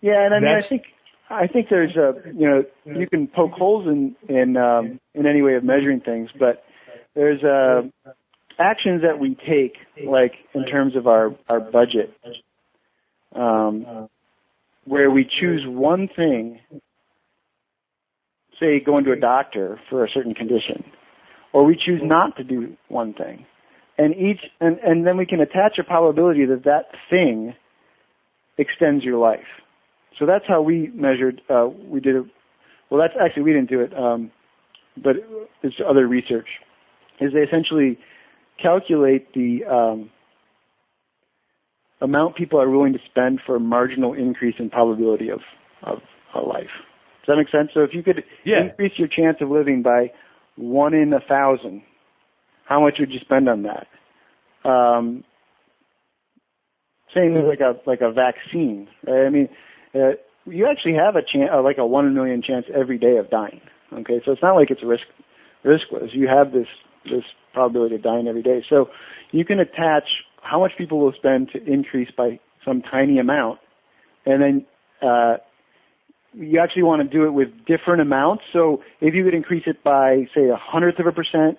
Speaker 3: Yeah, and I mean,
Speaker 2: That's-
Speaker 3: I think I think there's a you know you can poke holes in in um, in any way of measuring things, but there's uh, actions that we take, like in terms of our our budget, um, where we choose one thing, say going to a doctor for a certain condition, or we choose not to do one thing, and each and and then we can attach a probability that that thing extends your life. So that's how we measured. Uh, we did it. Well, that's actually we didn't do it, um, but it's other research. Is they essentially calculate the um, amount people are willing to spend for a marginal increase in probability of of a life. Does that make sense? So if you could
Speaker 2: Yeah.
Speaker 3: increase your chance of living by one in a thousand, how much would you spend on that? Um, same as like a like a vaccine. Right? I mean, uh, you actually have a chance, uh, like a one in a million chance every day of dying. Okay, so it's not like it's risk riskless. You have this this probability of dying every day. So you can attach how much people will spend to increase by some tiny amount, and then uh, you actually want to do it with different amounts. So if you could increase it by say a hundredth of a percent,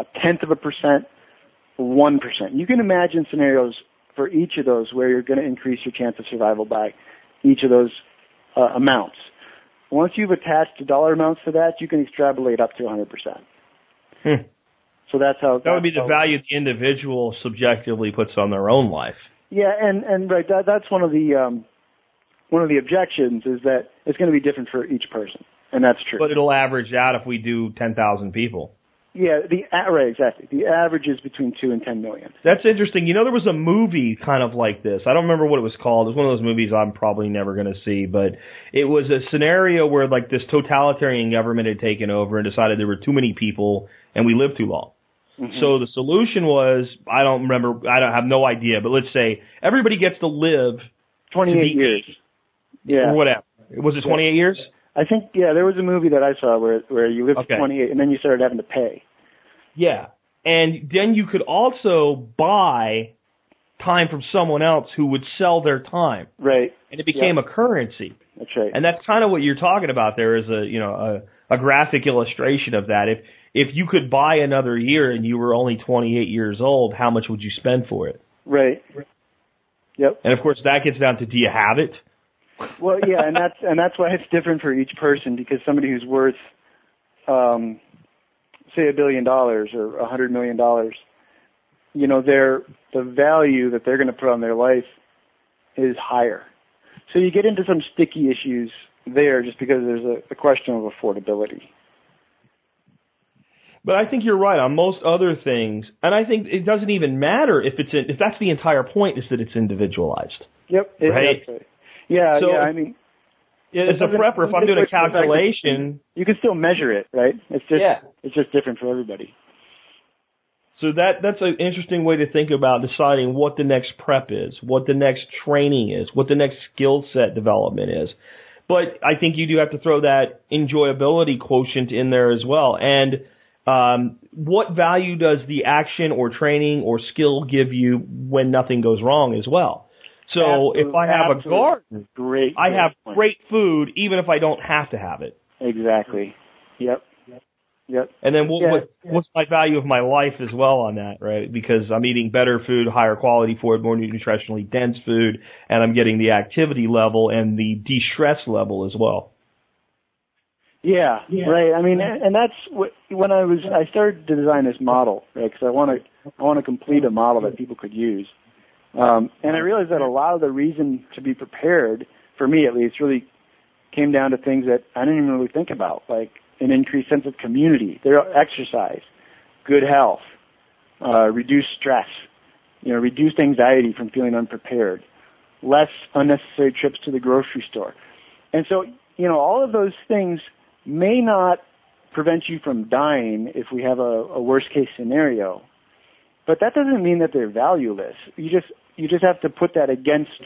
Speaker 3: a tenth of a percent, one percent, you can imagine scenarios for each of those where you're going to increase your chance of survival by each of those uh, amounts. Once you've attached dollar amounts to that, you can extrapolate up to 100%.
Speaker 2: Hmm.
Speaker 3: So that's how
Speaker 2: That would be the
Speaker 3: that's
Speaker 2: value the individual subjectively puts on their own life.
Speaker 3: Yeah, and and right, that, that's one of the um, one of the objections is that it's going to be different for each person, and that's true.
Speaker 2: But it'll average out if we do 10,000 people.
Speaker 3: Yeah, the right, exactly. The average is between two and ten million.
Speaker 2: That's interesting. You know, there was a movie kind of like this. I don't remember what it was called. It was one of those movies I'm probably never going to see, but it was a scenario where like this totalitarian government had taken over and decided there were too many people and we lived too long. Mm-hmm. So the solution was, I don't remember, I don't have no idea, but let's say everybody gets to live
Speaker 3: twenty eight years. Yeah,
Speaker 2: or whatever. Was it 28 years?
Speaker 3: I think yeah, there was a movie that I saw where where you lived
Speaker 2: Okay.
Speaker 3: to twenty eight, and then you started having to pay.
Speaker 2: Yeah. And then you could also buy time from someone else who would sell their time.
Speaker 3: Right.
Speaker 2: And it became a currency.
Speaker 3: That's right.
Speaker 2: And that's kind of what you're talking about there is a, you know, a, a graphic illustration of that. If, if you could buy another year and you were only 28 years old, how much would you spend for it?
Speaker 3: right. Yep.
Speaker 2: And of course that gets down to do you have it?
Speaker 3: Well, yeah, and that's and that's why it's different for each person because somebody who's worth, um, say, a billion dollars or a hundred million dollars, you know, their the value that they're going to put on their life is higher. So you get into some sticky issues there just because there's a, a question of affordability.
Speaker 2: But I think you're right on most other things, and I think it doesn't even matter if it's in, if that's the entire point is that it's individualized.
Speaker 3: Yep. It,
Speaker 2: Right.
Speaker 3: right. Yeah.
Speaker 2: So-
Speaker 3: yeah. I mean,
Speaker 2: As a prepper, if I'm doing a calculation,
Speaker 3: you can still measure it, right? It's just
Speaker 2: Yeah.
Speaker 3: it's just different for everybody.
Speaker 2: So that that's an interesting way to think about deciding what the next prep is, what the next training is, what the next skill set development is. But I think you do have to throw that enjoyability quotient in there as well. And um, what value does the action or training or skill give you when nothing goes wrong as well? So if I have a garden,
Speaker 3: Great.
Speaker 2: I have
Speaker 3: point.
Speaker 2: great food even if I don't have to have it.
Speaker 3: Exactly. Yep. Yep.
Speaker 2: And then what,
Speaker 3: Yeah,
Speaker 2: what what's my value of my life as well on that, right? Because I'm eating better food, higher quality food, more nutritionally dense food, and I'm getting the activity level and the de-stress level as well.
Speaker 3: Yeah, right. I mean, and that's what, when I was I started to design this model, right? Because I want to I want to complete a model that people could use, um, and I realized that a lot of the reason to be prepared, for me at least, really came down to things that I didn't even really think about, like an increased sense of community, their exercise, good health, uh, reduced stress, you know, reduced anxiety from feeling unprepared, less unnecessary trips to the grocery store, and so you know all of those things may not prevent you from dying if we have a, a worst case scenario. But that doesn't mean that they're valueless. You just you just have to put that against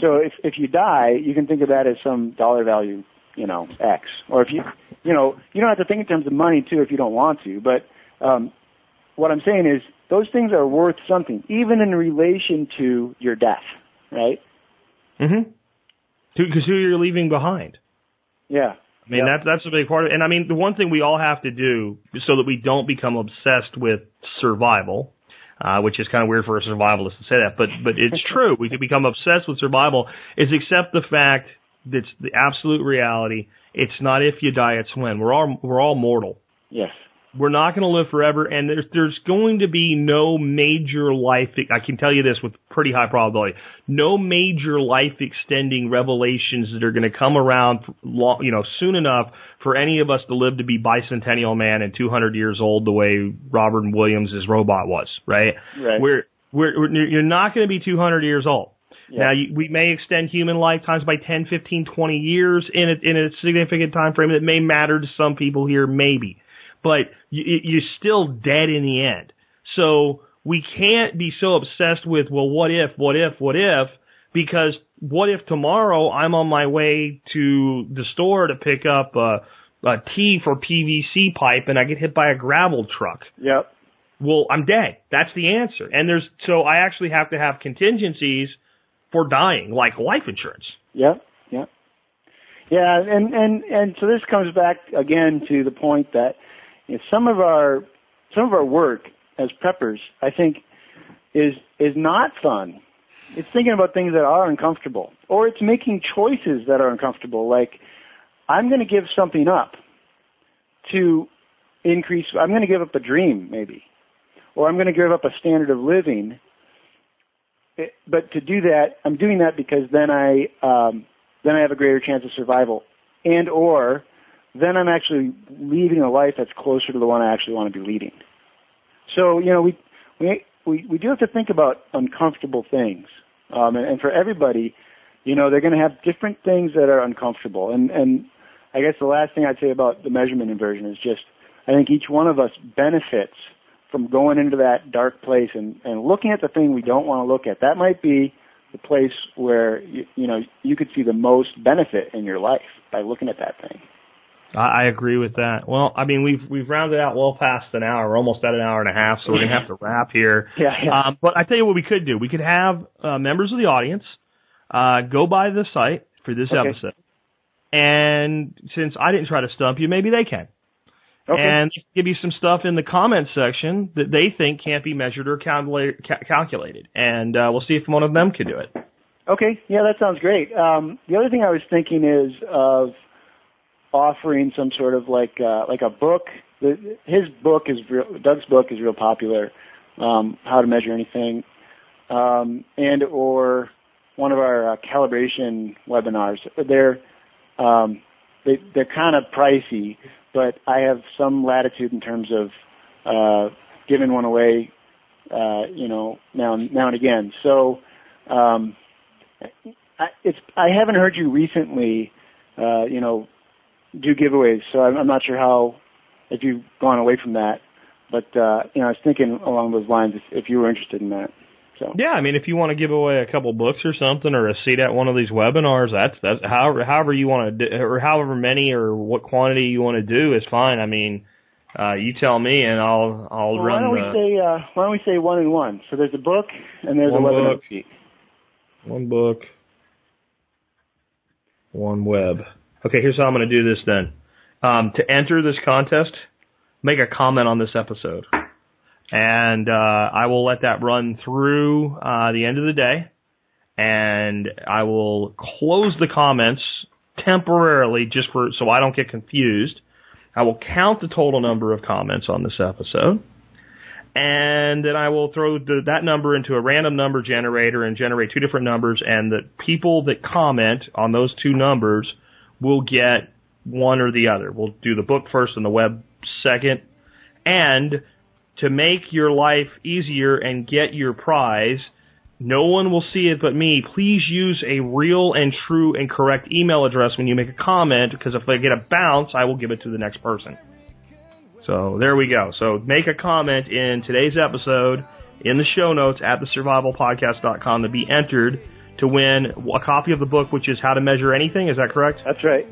Speaker 3: so if if you die, you can think of that as some dollar value, you know, X. Or if you you know, you don't have to think in terms of money too if you don't want to, but um what I'm saying is those things are worth something, even in relation to your death, right?
Speaker 2: Mm-hmm. Because who you're leaving behind.
Speaker 3: Yeah.
Speaker 2: I mean,
Speaker 3: Yep.
Speaker 2: that, that's a big part of it. And I mean, the one thing we all have to do so that we don't become obsessed with survival, uh, which is kind of weird for a survivalist to say that, but, but it's true. We can become obsessed with survival is accept the fact that's the absolute reality. It's not if you die, it's when. We're all, we're all mortal.
Speaker 3: Yes.
Speaker 2: We're not going to live forever, and there's there's going to be no major life. I can tell you this with pretty high probability. No major life extending revelations that are going to come around, long, you know, soon enough for any of us to live to be bicentennial man and 200 years old, the way Robert Williams' robot was. Right?
Speaker 3: Right.
Speaker 2: We're we're, we're you're not going to be 200 years old.
Speaker 3: Yeah.
Speaker 2: Now, you, we may extend human lifetimes by 10, 15, 20 years in a, in a significant time frame that may matter to some people here, maybe. But you, you're still dead in the end. So we can't be so obsessed with, well, what if, what if, what if, because what if tomorrow I'm on my way to the store to pick up a, a T for PVC pipe and I get hit by a gravel truck?
Speaker 3: Yep.
Speaker 2: well, I'm dead. That's the answer. And there's, so I actually have to have contingencies for dying, like life insurance.
Speaker 3: Yep. Yep. Yeah, and and and so this comes back again to the point that you know, some of our some of our work as preppers, I think, is is not fun. It's thinking about things that are uncomfortable, or it's making choices that are uncomfortable. Like, I'm going to give something up to increase. I'm going to give up a dream, maybe, or I'm going to give up a standard of living. It- but to do that, I'm doing that because then I um, then I have a greater chance of survival, and or then I'm actually leading a life that's closer to the one I actually want to be leading. So you know, we we we, we do have to think about uncomfortable things, um, and, and for everybody, you know, they're going to have different things that are uncomfortable. And and I guess the last thing I'd say about the measurement inversion is just I think each one of us benefits from going into that dark place and, and looking at the thing we don't want to look at. That might be the place where you, you know you could see the most benefit in your life by looking at that thing.
Speaker 2: I, I agree with that. Well, I mean, we've we've rounded out well past an hour, we're almost at an hour and a half, so we're gonna have to wrap here.
Speaker 3: Yeah, yeah.
Speaker 2: Um, but I tell you what we could do. We could have uh, members of the audience uh, go by the site for this
Speaker 3: Okay.
Speaker 2: episode, and since I didn't try to stump you, maybe they can.
Speaker 3: Okay.
Speaker 2: and give you some stuff in the comments section that they think can't be measured or calcula- ca- calculated, and uh, we'll see if one of them can do it.
Speaker 3: Okay, yeah, that sounds great. Um, the other thing I was thinking is of offering some sort of like uh, like a book. His book is real, Doug's book is real popular. um, how to measure anything, um, and or one of our uh, calibration webinars. They're um, they, they're kind of pricey, but I have some latitude in terms of uh, giving one away, uh, you know, now now and again. So um, I, it's I haven't heard you recently, uh, you know, do giveaways. So I'm, I'm not sure how if you've gone away from that. But uh, you know, I was thinking along those lines if, if you were interested in that. So
Speaker 2: yeah, I mean, if you want to give away a couple books or something, or a seat at one of these webinars, that's that's however however you want to do, or however many or what quantity you want to do is fine. I mean, uh, you tell me, and I'll I'll
Speaker 3: well,
Speaker 2: run.
Speaker 3: Why don't
Speaker 2: the,
Speaker 3: we say uh, why don't we say one and one? So there's a book and there's a webinar
Speaker 2: book.
Speaker 3: seat.
Speaker 2: One book, one web. Okay, here's how I'm going to do this then. Um, to enter this contest, make a comment on this episode. And uh, I will let that run through uh, the end of the day. And I will close the comments temporarily just for so I don't get confused. I will count the total number of comments on this episode and then I will throw the, that number into a random number generator and generate two different numbers, and the people that comment on those two numbers will get one or the other. We'll do the book first and the web second. And to make your life easier and get your prize, no one will see it but me. Please use a real and true and correct email address when you make a comment, because if I get a bounce, I will give it to the next person. So there we go. So make a comment in today's episode in the show notes at thesurvivalpodcast.com to be entered to win a copy of the book, which is How to Measure Anything. Is that correct?
Speaker 3: That's right.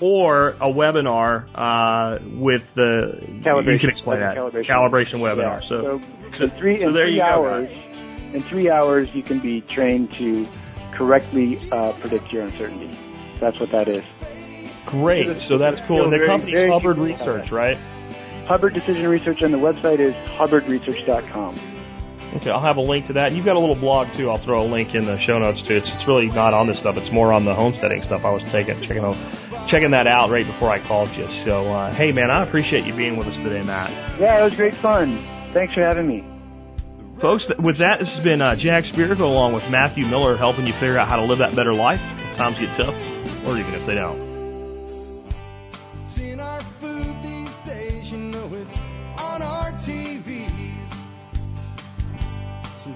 Speaker 2: Or a webinar uh, with the
Speaker 3: Calibration.
Speaker 2: You can explain that
Speaker 3: Calibration.
Speaker 2: webinar.
Speaker 3: Yeah.
Speaker 2: So,
Speaker 3: so, three in
Speaker 2: so
Speaker 3: three
Speaker 2: you go,
Speaker 3: hours. In three hours, you can be trained to correctly uh, predict your uncertainty. That's what that is.
Speaker 2: great. So that's cool. And the company's Hubbard. Research, right?
Speaker 3: Hubbard Decision Research, and the website is hubbardresearch.com.
Speaker 2: Okay, I'll have a link to that. You've got a little blog too. I'll throw a link in the show notes too. It's, it's really not on this stuff. It's more on the homesteading stuff. I was taking checking out, checking that out right before I called you. So uh, hey, man, I appreciate you being with us today, Matt.
Speaker 3: Yeah, it was great fun. Thanks for having me.
Speaker 2: Folks, with that, this has been uh, Jack Spirko along with Matthew Millar helping you figure out how to live that better life if times get tough, or even if they don't.